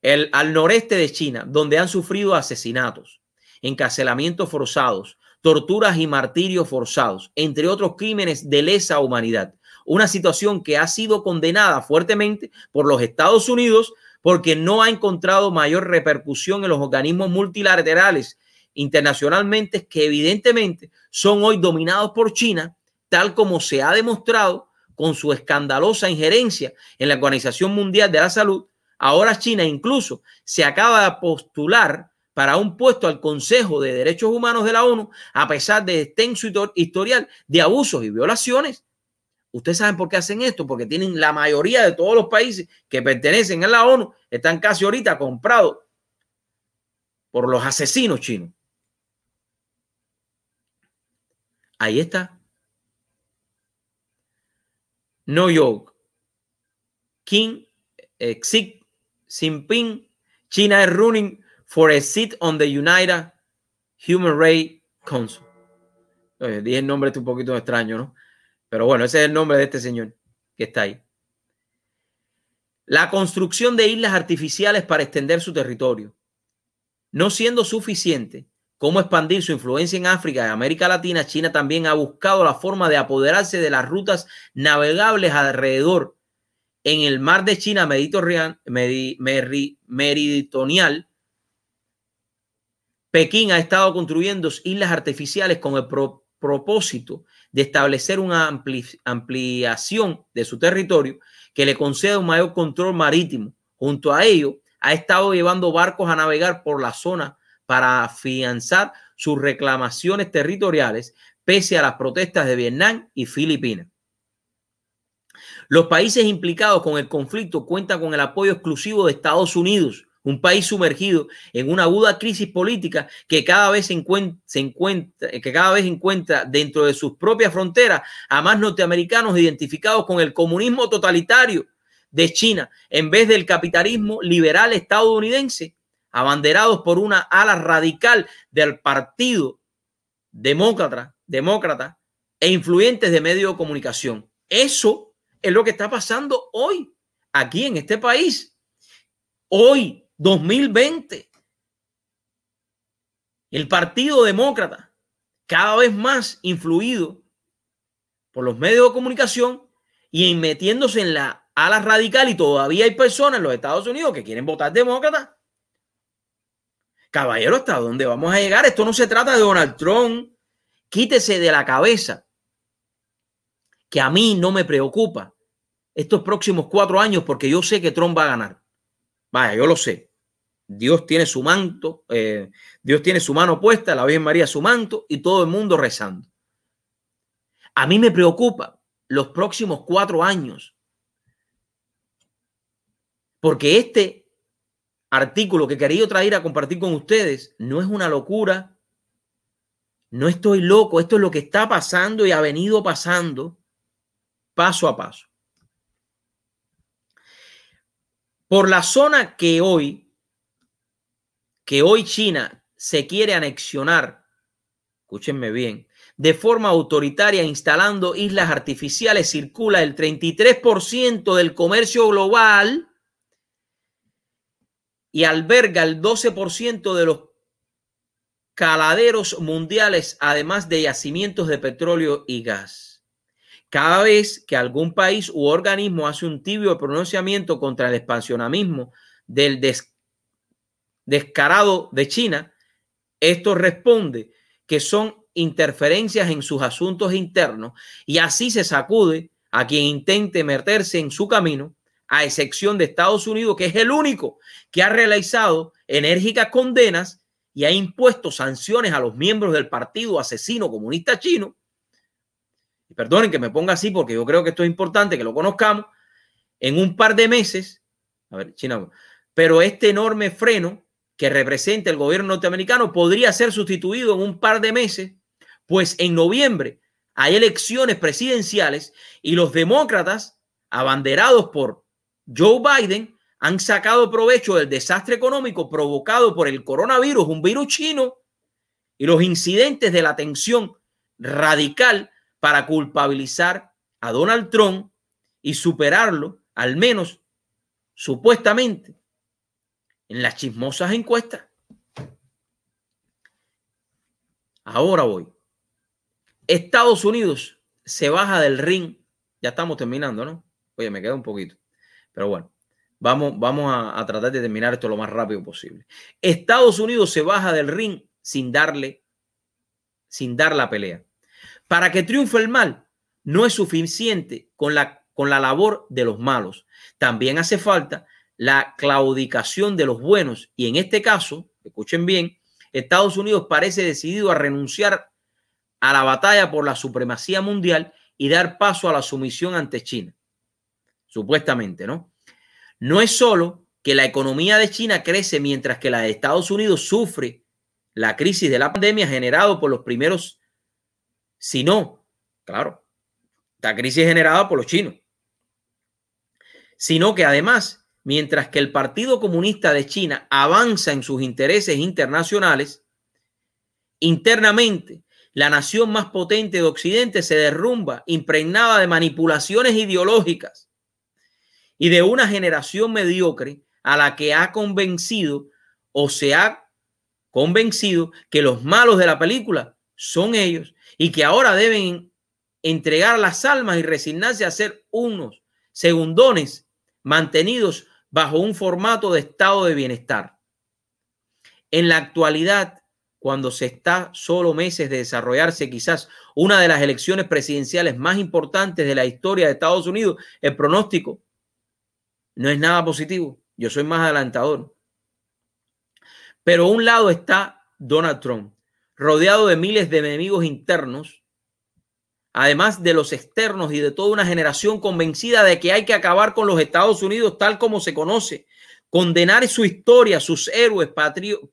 el, al noreste de China, donde han sufrido asesinatos, encarcelamientos forzados, torturas y martirios forzados, entre otros crímenes de lesa humanidad. Una situación que ha sido condenada fuertemente por los Estados Unidos porque no ha encontrado mayor repercusión en los organismos multilaterales internacionalmente que evidentemente son hoy dominados por China, tal como se ha demostrado con su escandalosa injerencia en la Organización Mundial de la Salud. Ahora China incluso se acaba de postular para un puesto al Consejo de Derechos Humanos de la ONU, a pesar de extenso historial de abusos y violaciones. Ustedes saben por qué hacen esto, porque tienen la mayoría de todos los países que pertenecen a la ONU, están casi ahorita comprados por los asesinos chinos. Ahí está. New York. King, eh, Xi Jinping, China is running for a seat on the United Human Rights Council. Dije el nombre este un poquito extraño, ¿no? Pero bueno, ese es el nombre de este señor que está ahí. La construcción de islas artificiales para extender su territorio. No siendo suficiente, cómo expandir su influencia en África y América Latina, China también ha buscado la forma de apoderarse de las rutas navegables alrededor en el mar de China meridional. Pekín ha estado construyendo islas artificiales con el propósito de establecer una ampliación de su territorio que le conceda un mayor control marítimo. Junto a ello, ha estado llevando barcos a navegar por la zona para afianzar sus reclamaciones territoriales pese a las protestas de Vietnam y Filipinas. Los países implicados con el conflicto cuentan con el apoyo exclusivo de Estados Unidos, un país sumergido en una aguda crisis política que cada vez se encuentra, que cada vez encuentra dentro de sus propias fronteras a más norteamericanos identificados con el comunismo totalitario de China en vez del capitalismo liberal estadounidense abanderados por una ala radical del partido demócrata, demócrata e influyentes de medios de comunicación. Eso es lo que está pasando hoy, aquí en este país. Hoy, 2020. El Partido Demócrata, cada vez más influido por los medios de comunicación y metiéndose en la a la radical y todavía hay personas en los Estados Unidos que quieren votar demócrata. Caballero, ¿hasta dónde vamos a llegar? Esto no se trata de Donald Trump. Quítese de la cabeza que a mí no me preocupa estos próximos cuatro años porque yo sé que Trump va a ganar. Vaya, yo lo sé. Dios tiene su manto, eh, Dios tiene su mano puesta, la Virgen María su manto y todo el mundo rezando. A mí me preocupa los próximos cuatro años porque este artículo que quería traer a compartir con ustedes no es una locura, no estoy loco, esto es lo que está pasando y ha venido pasando paso a paso. Por la zona que hoy, que hoy China se quiere anexionar, escúchenme bien, de forma autoritaria instalando islas artificiales, circula el 33% del comercio global y alberga el 12% de los caladeros mundiales, además de yacimientos de petróleo y gas. Cada vez que algún país u organismo hace un tibio pronunciamiento contra el expansionismo del descarado de China, esto responde que son interferencias en sus asuntos internos y así se sacude a quien intente meterse en su camino a excepción de Estados Unidos, que es el único que ha realizado enérgicas condenas y ha impuesto sanciones a los miembros del Partido Asesino Comunista Chino. Y perdonen que me ponga así porque yo creo que esto es importante que lo conozcamos. En un par de meses, a ver, China, pero este enorme freno que representa el gobierno norteamericano podría ser sustituido en un par de meses, pues en noviembre hay elecciones presidenciales y los demócratas, abanderados por Joe Biden han sacado provecho del desastre económico provocado por el coronavirus, un virus chino, y los incidentes de la tensión radical para culpabilizar a Donald Trump y superarlo, al menos supuestamente, en las chismosas encuestas. Ahora voy. Estados Unidos se baja del ring. Ya estamos terminando, ¿no? Oye, me queda un poquito. Pero bueno, vamos, vamos a, tratar de terminar esto lo más rápido posible. Estados Unidos se baja del ring sin darle, sin dar la pelea. Para que triunfe el mal, no es suficiente con la, con la labor de los malos. También hace falta la claudicación de los buenos. Y en este caso, escuchen bien, Estados Unidos parece decidido a renunciar a la batalla por la supremacía mundial y dar paso a la sumisión ante China supuestamente, ¿no? No es solo que la economía de China crece mientras que la de Estados Unidos sufre la crisis de la pandemia generado por los primeros, sino, claro, la crisis generada por los chinos, sino que además, mientras que el Partido Comunista de China avanza en sus intereses internacionales, internamente la nación más potente de Occidente se derrumba, impregnada de manipulaciones ideológicas y de una generación mediocre a la que ha convencido o se ha convencido que los malos de la película son ellos y que ahora deben entregar las almas y resignarse a ser unos segundones mantenidos bajo un formato de estado de bienestar. En la actualidad, cuando se está solo meses de desarrollarse quizás una de las elecciones presidenciales más importantes de la historia de Estados Unidos, el pronóstico no es nada positivo. Yo soy más adelantador. Pero a un lado está Donald Trump, rodeado de miles de enemigos internos, además de los externos y de toda una generación convencida de que hay que acabar con los Estados Unidos tal como se conoce, condenar su historia, sus héroes,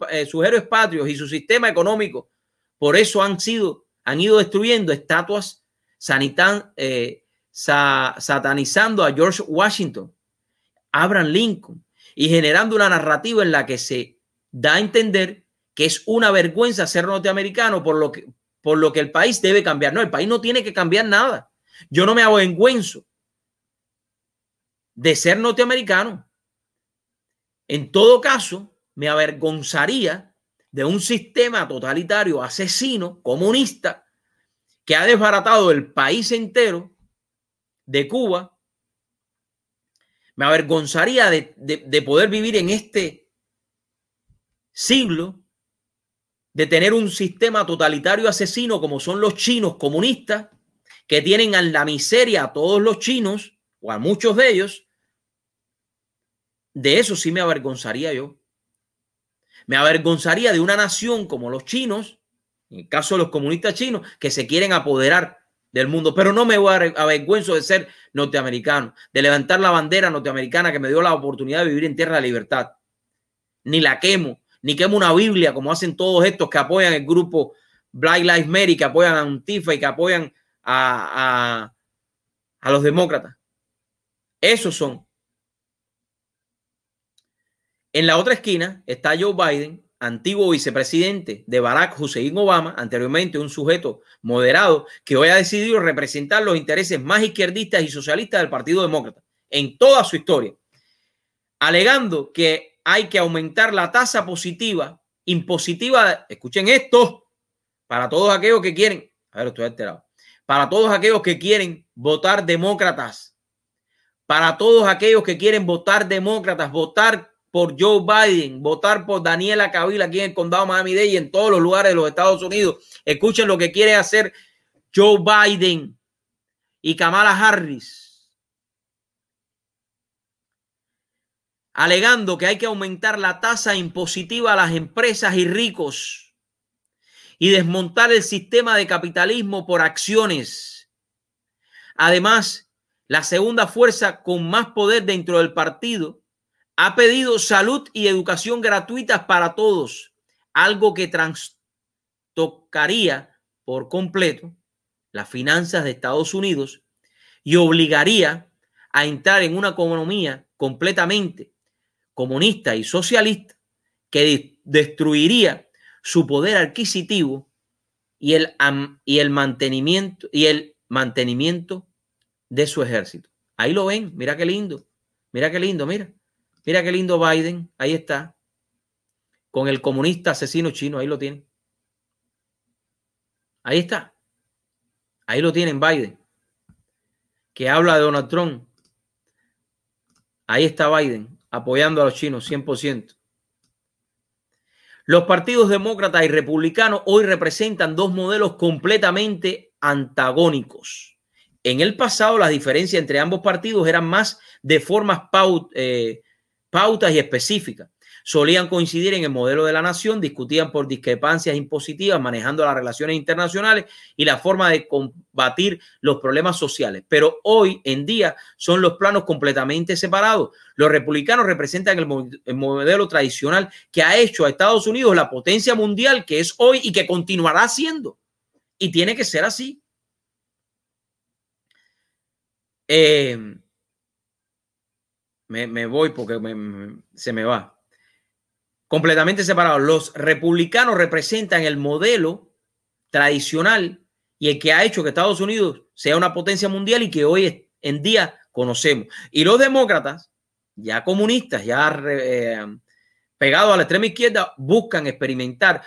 eh, sus héroes patrios y su sistema económico. Por eso han sido, han ido destruyendo estatuas eh, satanizando a George Washington Abraham Lincoln y generando una narrativa en la que se da a entender que es una vergüenza ser norteamericano por lo que, por lo que el país debe cambiar. No, el país no tiene que cambiar nada. Yo no me avergüenzo de ser norteamericano. En todo caso, me avergonzaría de un sistema totalitario, asesino, comunista, que ha desbaratado el país entero de Cuba Me avergonzaría de, de, de poder vivir en este siglo, de tener un sistema totalitario asesino como son los chinos comunistas, que tienen a la miseria a todos los chinos, o a muchos de ellos, de eso sí me avergonzaría yo. Me avergonzaría de una nación como los chinos, en el caso de los comunistas chinos, que se quieren apoderar del mundo. Pero no me voy a avergüenzo de ser norteamericano, de levantar la bandera norteamericana que me dio la oportunidad de vivir en tierra de libertad. Ni la quemo, ni quemo una Biblia como hacen todos estos que apoyan el grupo Black Lives Matter, que apoyan a Antifa y que apoyan a, a, a los demócratas. Esos son. En la otra esquina está Joe Biden, antiguo vicepresidente de Barack Hussein Obama, anteriormente un sujeto moderado, que hoy ha decidido representar los intereses más izquierdistas y socialistas del Partido Demócrata en toda su historia, alegando que hay que aumentar la tasa positiva, impositiva, escuchen esto, para todos aquellos que quieren, a ver, estoy alterado, para todos aquellos que quieren votar demócratas, para todos aquellos que quieren votar demócratas, votar por Joe Biden, votar por Daniela Cavill aquí en el condado Miami-Dade y en todos los lugares de los Estados Unidos. Escuchen lo que quiere hacer Joe Biden y Kamala Harris. Alegando que hay que aumentar la tasa impositiva a las empresas y ricos y desmontar el sistema de capitalismo por acciones. Además, la segunda fuerza con más poder dentro del partido ha pedido salud y educación gratuitas para todos, algo que trastocaría por completo las finanzas de Estados Unidos y obligaría a entrar en una economía completamente comunista y socialista que destruiría su poder adquisitivo y el, y el mantenimiento y el mantenimiento de su ejército. Ahí lo ven, mira qué lindo, mira qué lindo, mira. Mira qué lindo Biden, ahí está, con el comunista asesino chino, ahí lo tienen. Ahí está. Ahí lo tienen Biden, que habla de Donald Trump. Ahí está Biden, apoyando a los chinos 100%. Los partidos demócratas y republicanos hoy representan dos modelos completamente antagónicos. En el pasado, las diferencias entre ambos partidos eran más de formas eh, pautas y específicas. Solían coincidir en el modelo de la nación, discutían por discrepancias impositivas, manejando las relaciones internacionales y la forma de combatir los problemas sociales. Pero hoy en día son los planos completamente separados. Los republicanos representan el, el modelo tradicional que ha hecho a Estados Unidos la potencia mundial que es hoy y que continuará siendo. Y tiene que ser así. Eh, me, voy porque se me va. Completamente separados. Los republicanos representan el modelo tradicional y el que ha hecho que Estados Unidos sea una potencia mundial y que hoy en día conocemos. Y los demócratas, ya comunistas, ya eh, pegados a la extrema izquierda, buscan experimentar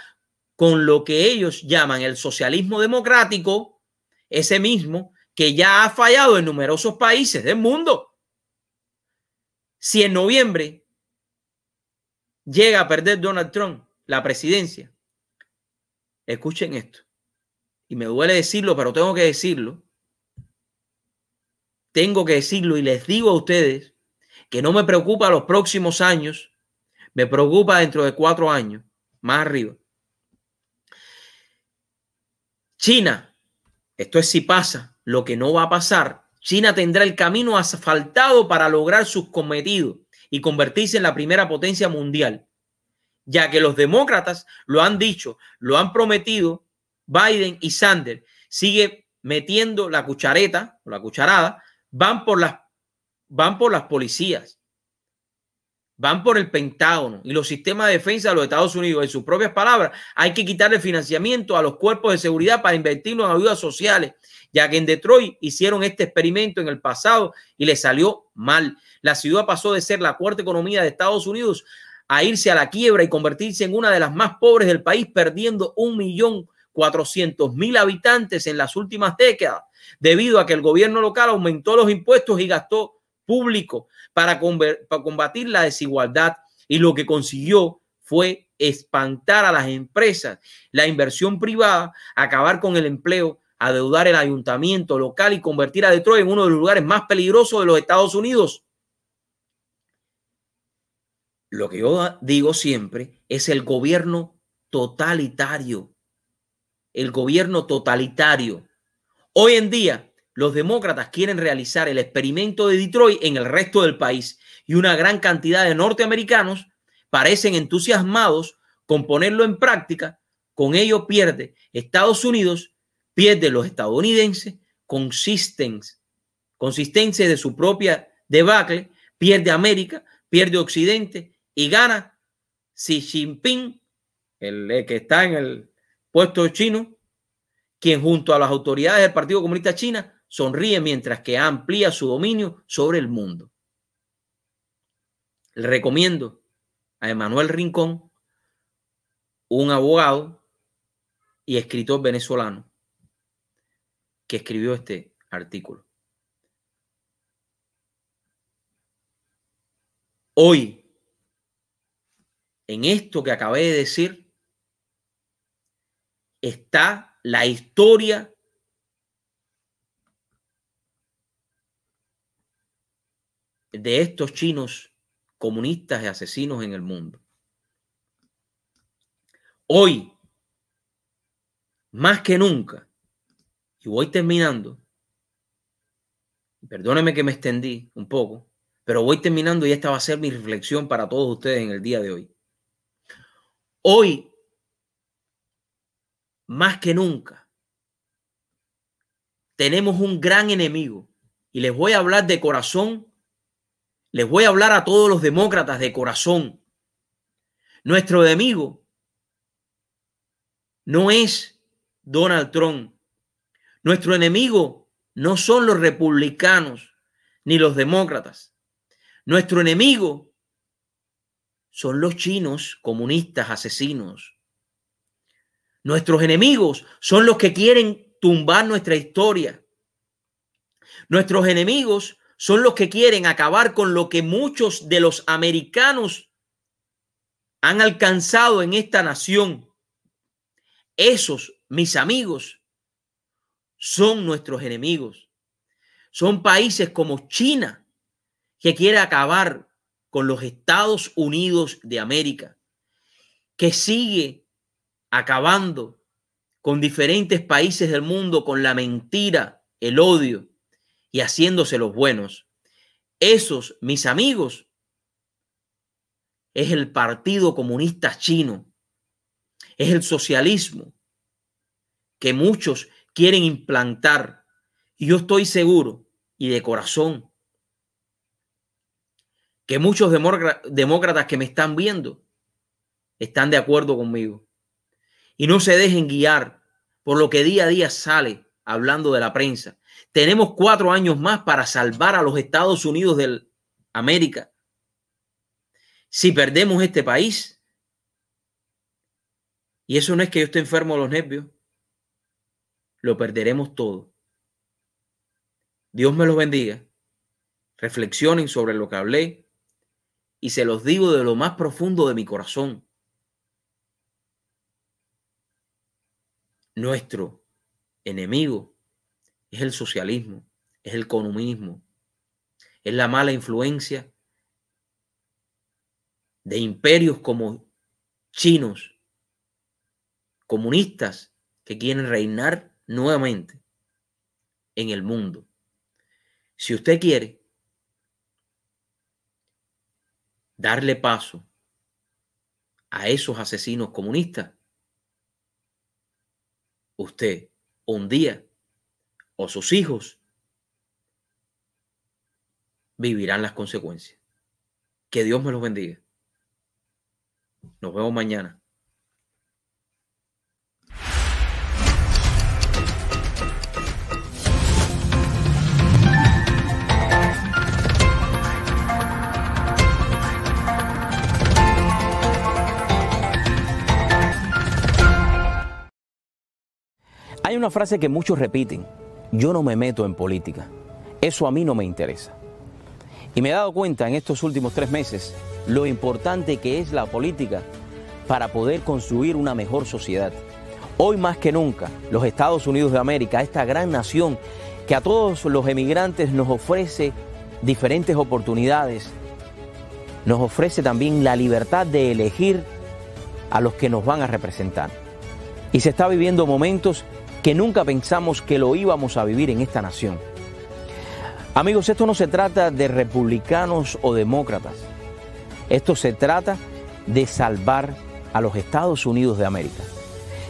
con lo que ellos llaman el socialismo democrático, ese mismo que ya ha fallado en numerosos países del mundo. Si en noviembre llega a perder Donald Trump la presidencia, escuchen esto, y me duele decirlo, pero tengo que decirlo, tengo que decirlo y les digo a ustedes que no me preocupa los próximos años, me preocupa dentro de cuatro años, más arriba. China, esto es si pasa, lo que no va a pasar. China tendrá el camino asfaltado para lograr sus cometidos y convertirse en la primera potencia mundial, ya que los demócratas lo han dicho, lo han prometido, Biden y Sanders sigue metiendo la cuchareta la cucharada, van por las van por las policías, van por el Pentágono y los sistemas de defensa de los Estados Unidos. En sus propias palabras, hay que quitarle financiamiento a los cuerpos de seguridad para invertirlo en ayudas sociales ya que en Detroit hicieron este experimento en el pasado y le salió mal. La ciudad pasó de ser la cuarta economía de Estados Unidos a irse a la quiebra y convertirse en una de las más pobres del país, perdiendo un millón cuatrocientos mil habitantes en las últimas décadas, debido a que el gobierno local aumentó los impuestos y gastó público para, para combatir la desigualdad y lo que consiguió fue espantar a las empresas, la inversión privada, acabar con el empleo, adeudar el ayuntamiento local y convertir a Detroit en uno de los lugares más peligrosos de los Estados Unidos. Lo que yo digo siempre es el gobierno totalitario. El gobierno totalitario. Hoy en día, los demócratas quieren realizar el experimento de Detroit en el resto del país y una gran cantidad de norteamericanos parecen entusiasmados con ponerlo en práctica. Con ello pierde Estados Unidos, pierde los estadounidenses, consistencia de su propia debacle, pierde América, pierde Occidente y gana Xi Jinping, el que está en el puesto chino, quien junto a las autoridades del Partido Comunista China sonríe mientras que amplía su dominio sobre el mundo. Le recomiendo a Emanuel Rincón, un abogado y escritor venezolano, que escribió este artículo. Hoy, en esto que acabé de decir, está la historia de estos chinos comunistas y asesinos en el mundo. Hoy, más que nunca, y voy terminando, perdóneme que me extendí un poco, pero voy terminando y esta va a ser mi reflexión para todos ustedes en el día de hoy. Hoy, más que nunca, tenemos un gran enemigo y les voy a hablar de corazón les voy a hablar a todos los demócratas de corazón. Nuestro enemigo no es Donald Trump. Nuestro enemigo no son los republicanos ni los demócratas. Nuestro enemigo son los chinos comunistas asesinos. Nuestros enemigos son los que quieren tumbar nuestra historia. Nuestros enemigos son los que quieren acabar con lo que muchos de los americanos han alcanzado en esta nación. Esos, mis amigos, son nuestros enemigos. Son países como China, que quiere acabar con los Estados Unidos de América, que sigue acabando con diferentes países del mundo con la mentira, el odio y haciéndose los buenos. Esos, mis amigos, es el Partido Comunista Chino, es el socialismo que muchos quieren implantar. Y yo estoy seguro y de corazón que muchos demócratas que me están viendo están de acuerdo conmigo. Y no se dejen guiar por lo que día a día sale hablando de la prensa. Tenemos cuatro años más para salvar a los Estados Unidos de América. Si perdemos este país, y eso no es que yo esté enfermo de los nervios, lo perderemos todo. Dios me los bendiga. Reflexionen sobre lo que hablé y se los digo de lo más profundo de mi corazón. Nuestro enemigo es el socialismo, es el comunismo, es la mala influencia de imperios como chinos, comunistas que quieren reinar nuevamente en el mundo. Si usted quiere darle paso a esos asesinos comunistas, usted un día o sus hijos vivirán las consecuencias. Que Dios me los bendiga. Nos vemos mañana. Hay una frase que muchos repiten yo no me meto en política. Eso a mí no me interesa. Y me he dado cuenta en estos últimos tres meses lo importante que es la política para poder construir una mejor sociedad. Hoy más que nunca, los Estados Unidos de América, esta gran nación que a todos los emigrantes nos ofrece diferentes oportunidades, nos ofrece también la libertad de elegir a los que nos van a representar. Y se está viviendo momentos que nunca pensamos que lo íbamos a vivir en esta nación. Amigos, esto no se trata de republicanos o demócratas. Esto se trata de salvar a los Estados Unidos de América.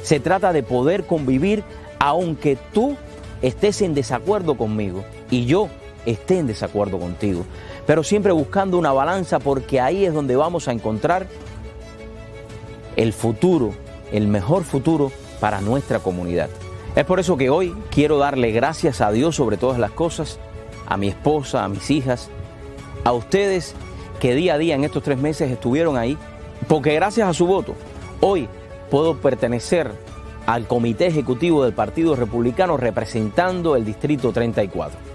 Se trata de poder convivir aunque tú estés en desacuerdo conmigo y yo esté en desacuerdo contigo, pero siempre buscando una balanza porque ahí es donde vamos a encontrar el futuro, el mejor futuro para nuestra comunidad. Es por eso que hoy quiero darle gracias a Dios sobre todas las cosas, a mi esposa, a mis hijas, a ustedes que día a día en estos tres meses estuvieron ahí, porque gracias a su voto, hoy puedo pertenecer al comité ejecutivo del Partido Republicano representando el Distrito 34.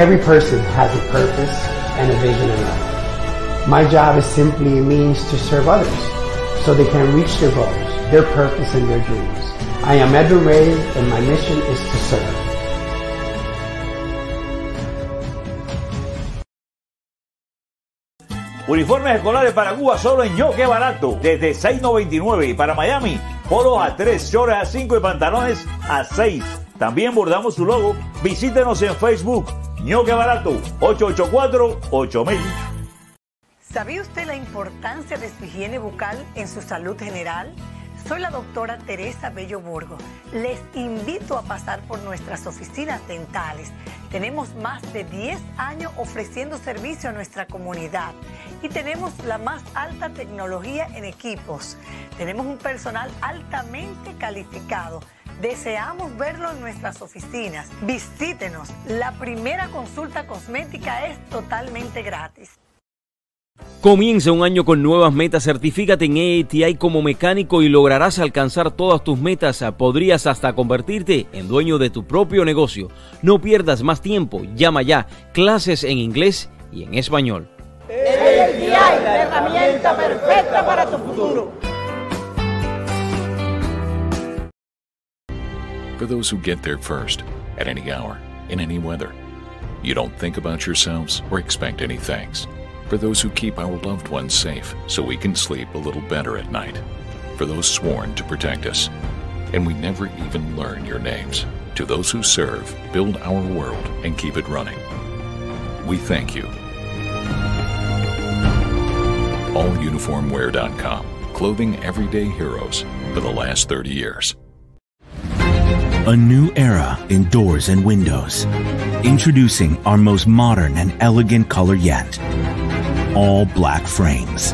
Every person has a purpose and a vision in life. My job is simply a means to serve others so they can reach their goals, their purpose, and their dreams. I am Edwin Ray, and my mission is to serve. Uniformes escolares para Cuba solo en Yo, qué barato. Desde 6.99 y para Miami, polos a 3, shorts a 5 y pantalones a 6. También bordamos su logo. Visítenos en Facebook. Ño, qué barato. 884-8000. ¿Sabía usted la importancia de su higiene bucal en su salud general? Soy la doctora Teresa Bello Burgo. Les invito a pasar por nuestras oficinas dentales. Tenemos más de 10 años ofreciendo servicio a nuestra comunidad y tenemos la más alta tecnología en equipos. Tenemos un personal altamente calificado. Deseamos verlo en nuestras oficinas. Visítenos. La primera consulta cosmética es totalmente gratis. Comienza un año con nuevas metas. Certifícate en AATI como mecánico y lograrás alcanzar todas tus metas. Podrías hasta convertirte en dueño de tu propio negocio. No pierdas más tiempo. Llama ya. Clases en inglés y en español. AATI, la herramienta perfecta para tu futuro. For those who get there first, at any hour, in any weather, you don't think about yourselves or expect any thanks. For those who keep our loved ones safe so we can sleep a little better at night. For those sworn to protect us. And we never even learn your names. To those who serve, build our world, and keep it running. We thank you. AllUniformwear.com. Clothing everyday heroes for the last 30 years. A new era in doors and windows. Introducing our most modern and elegant color yet. All black frames.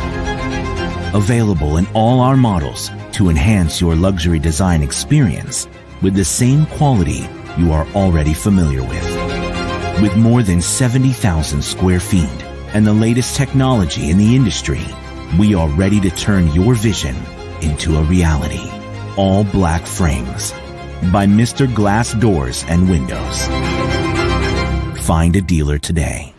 Available in all our models to enhance your luxury design experience with the same quality you are already familiar with. With more than 70,000 square feet and the latest technology in the industry, we are ready to turn your vision into a reality. All black frames by Mr. Glass Doors and Windows. Find a dealer today.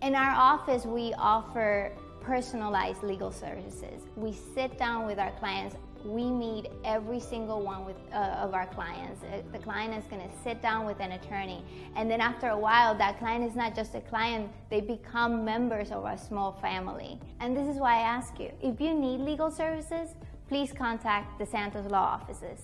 In our office, we offer personalized legal services. We sit down with our clients. We meet every single one with, uh, of our clients. Uh, the client is going to sit down with an attorney. And then after a while, that client is not just a client, they become members of our small family. And this is why I ask you if you need legal services, please contact the Santos Law offices.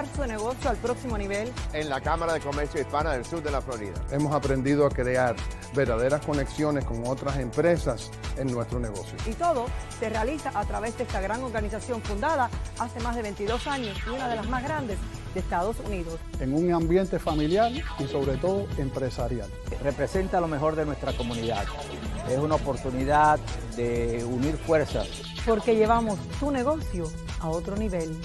Llevar su negocio al próximo nivel? En la Cámara de Comercio Hispana del Sur de la Florida. Hemos aprendido a crear verdaderas conexiones con otras empresas en nuestro negocio. Y todo se realiza a través de esta gran organización fundada hace más de 22 años y una de las más grandes de Estados Unidos. En un ambiente familiar y sobre todo empresarial. Representa lo mejor de nuestra comunidad. Es una oportunidad de unir fuerzas. Porque llevamos tu negocio a otro nivel.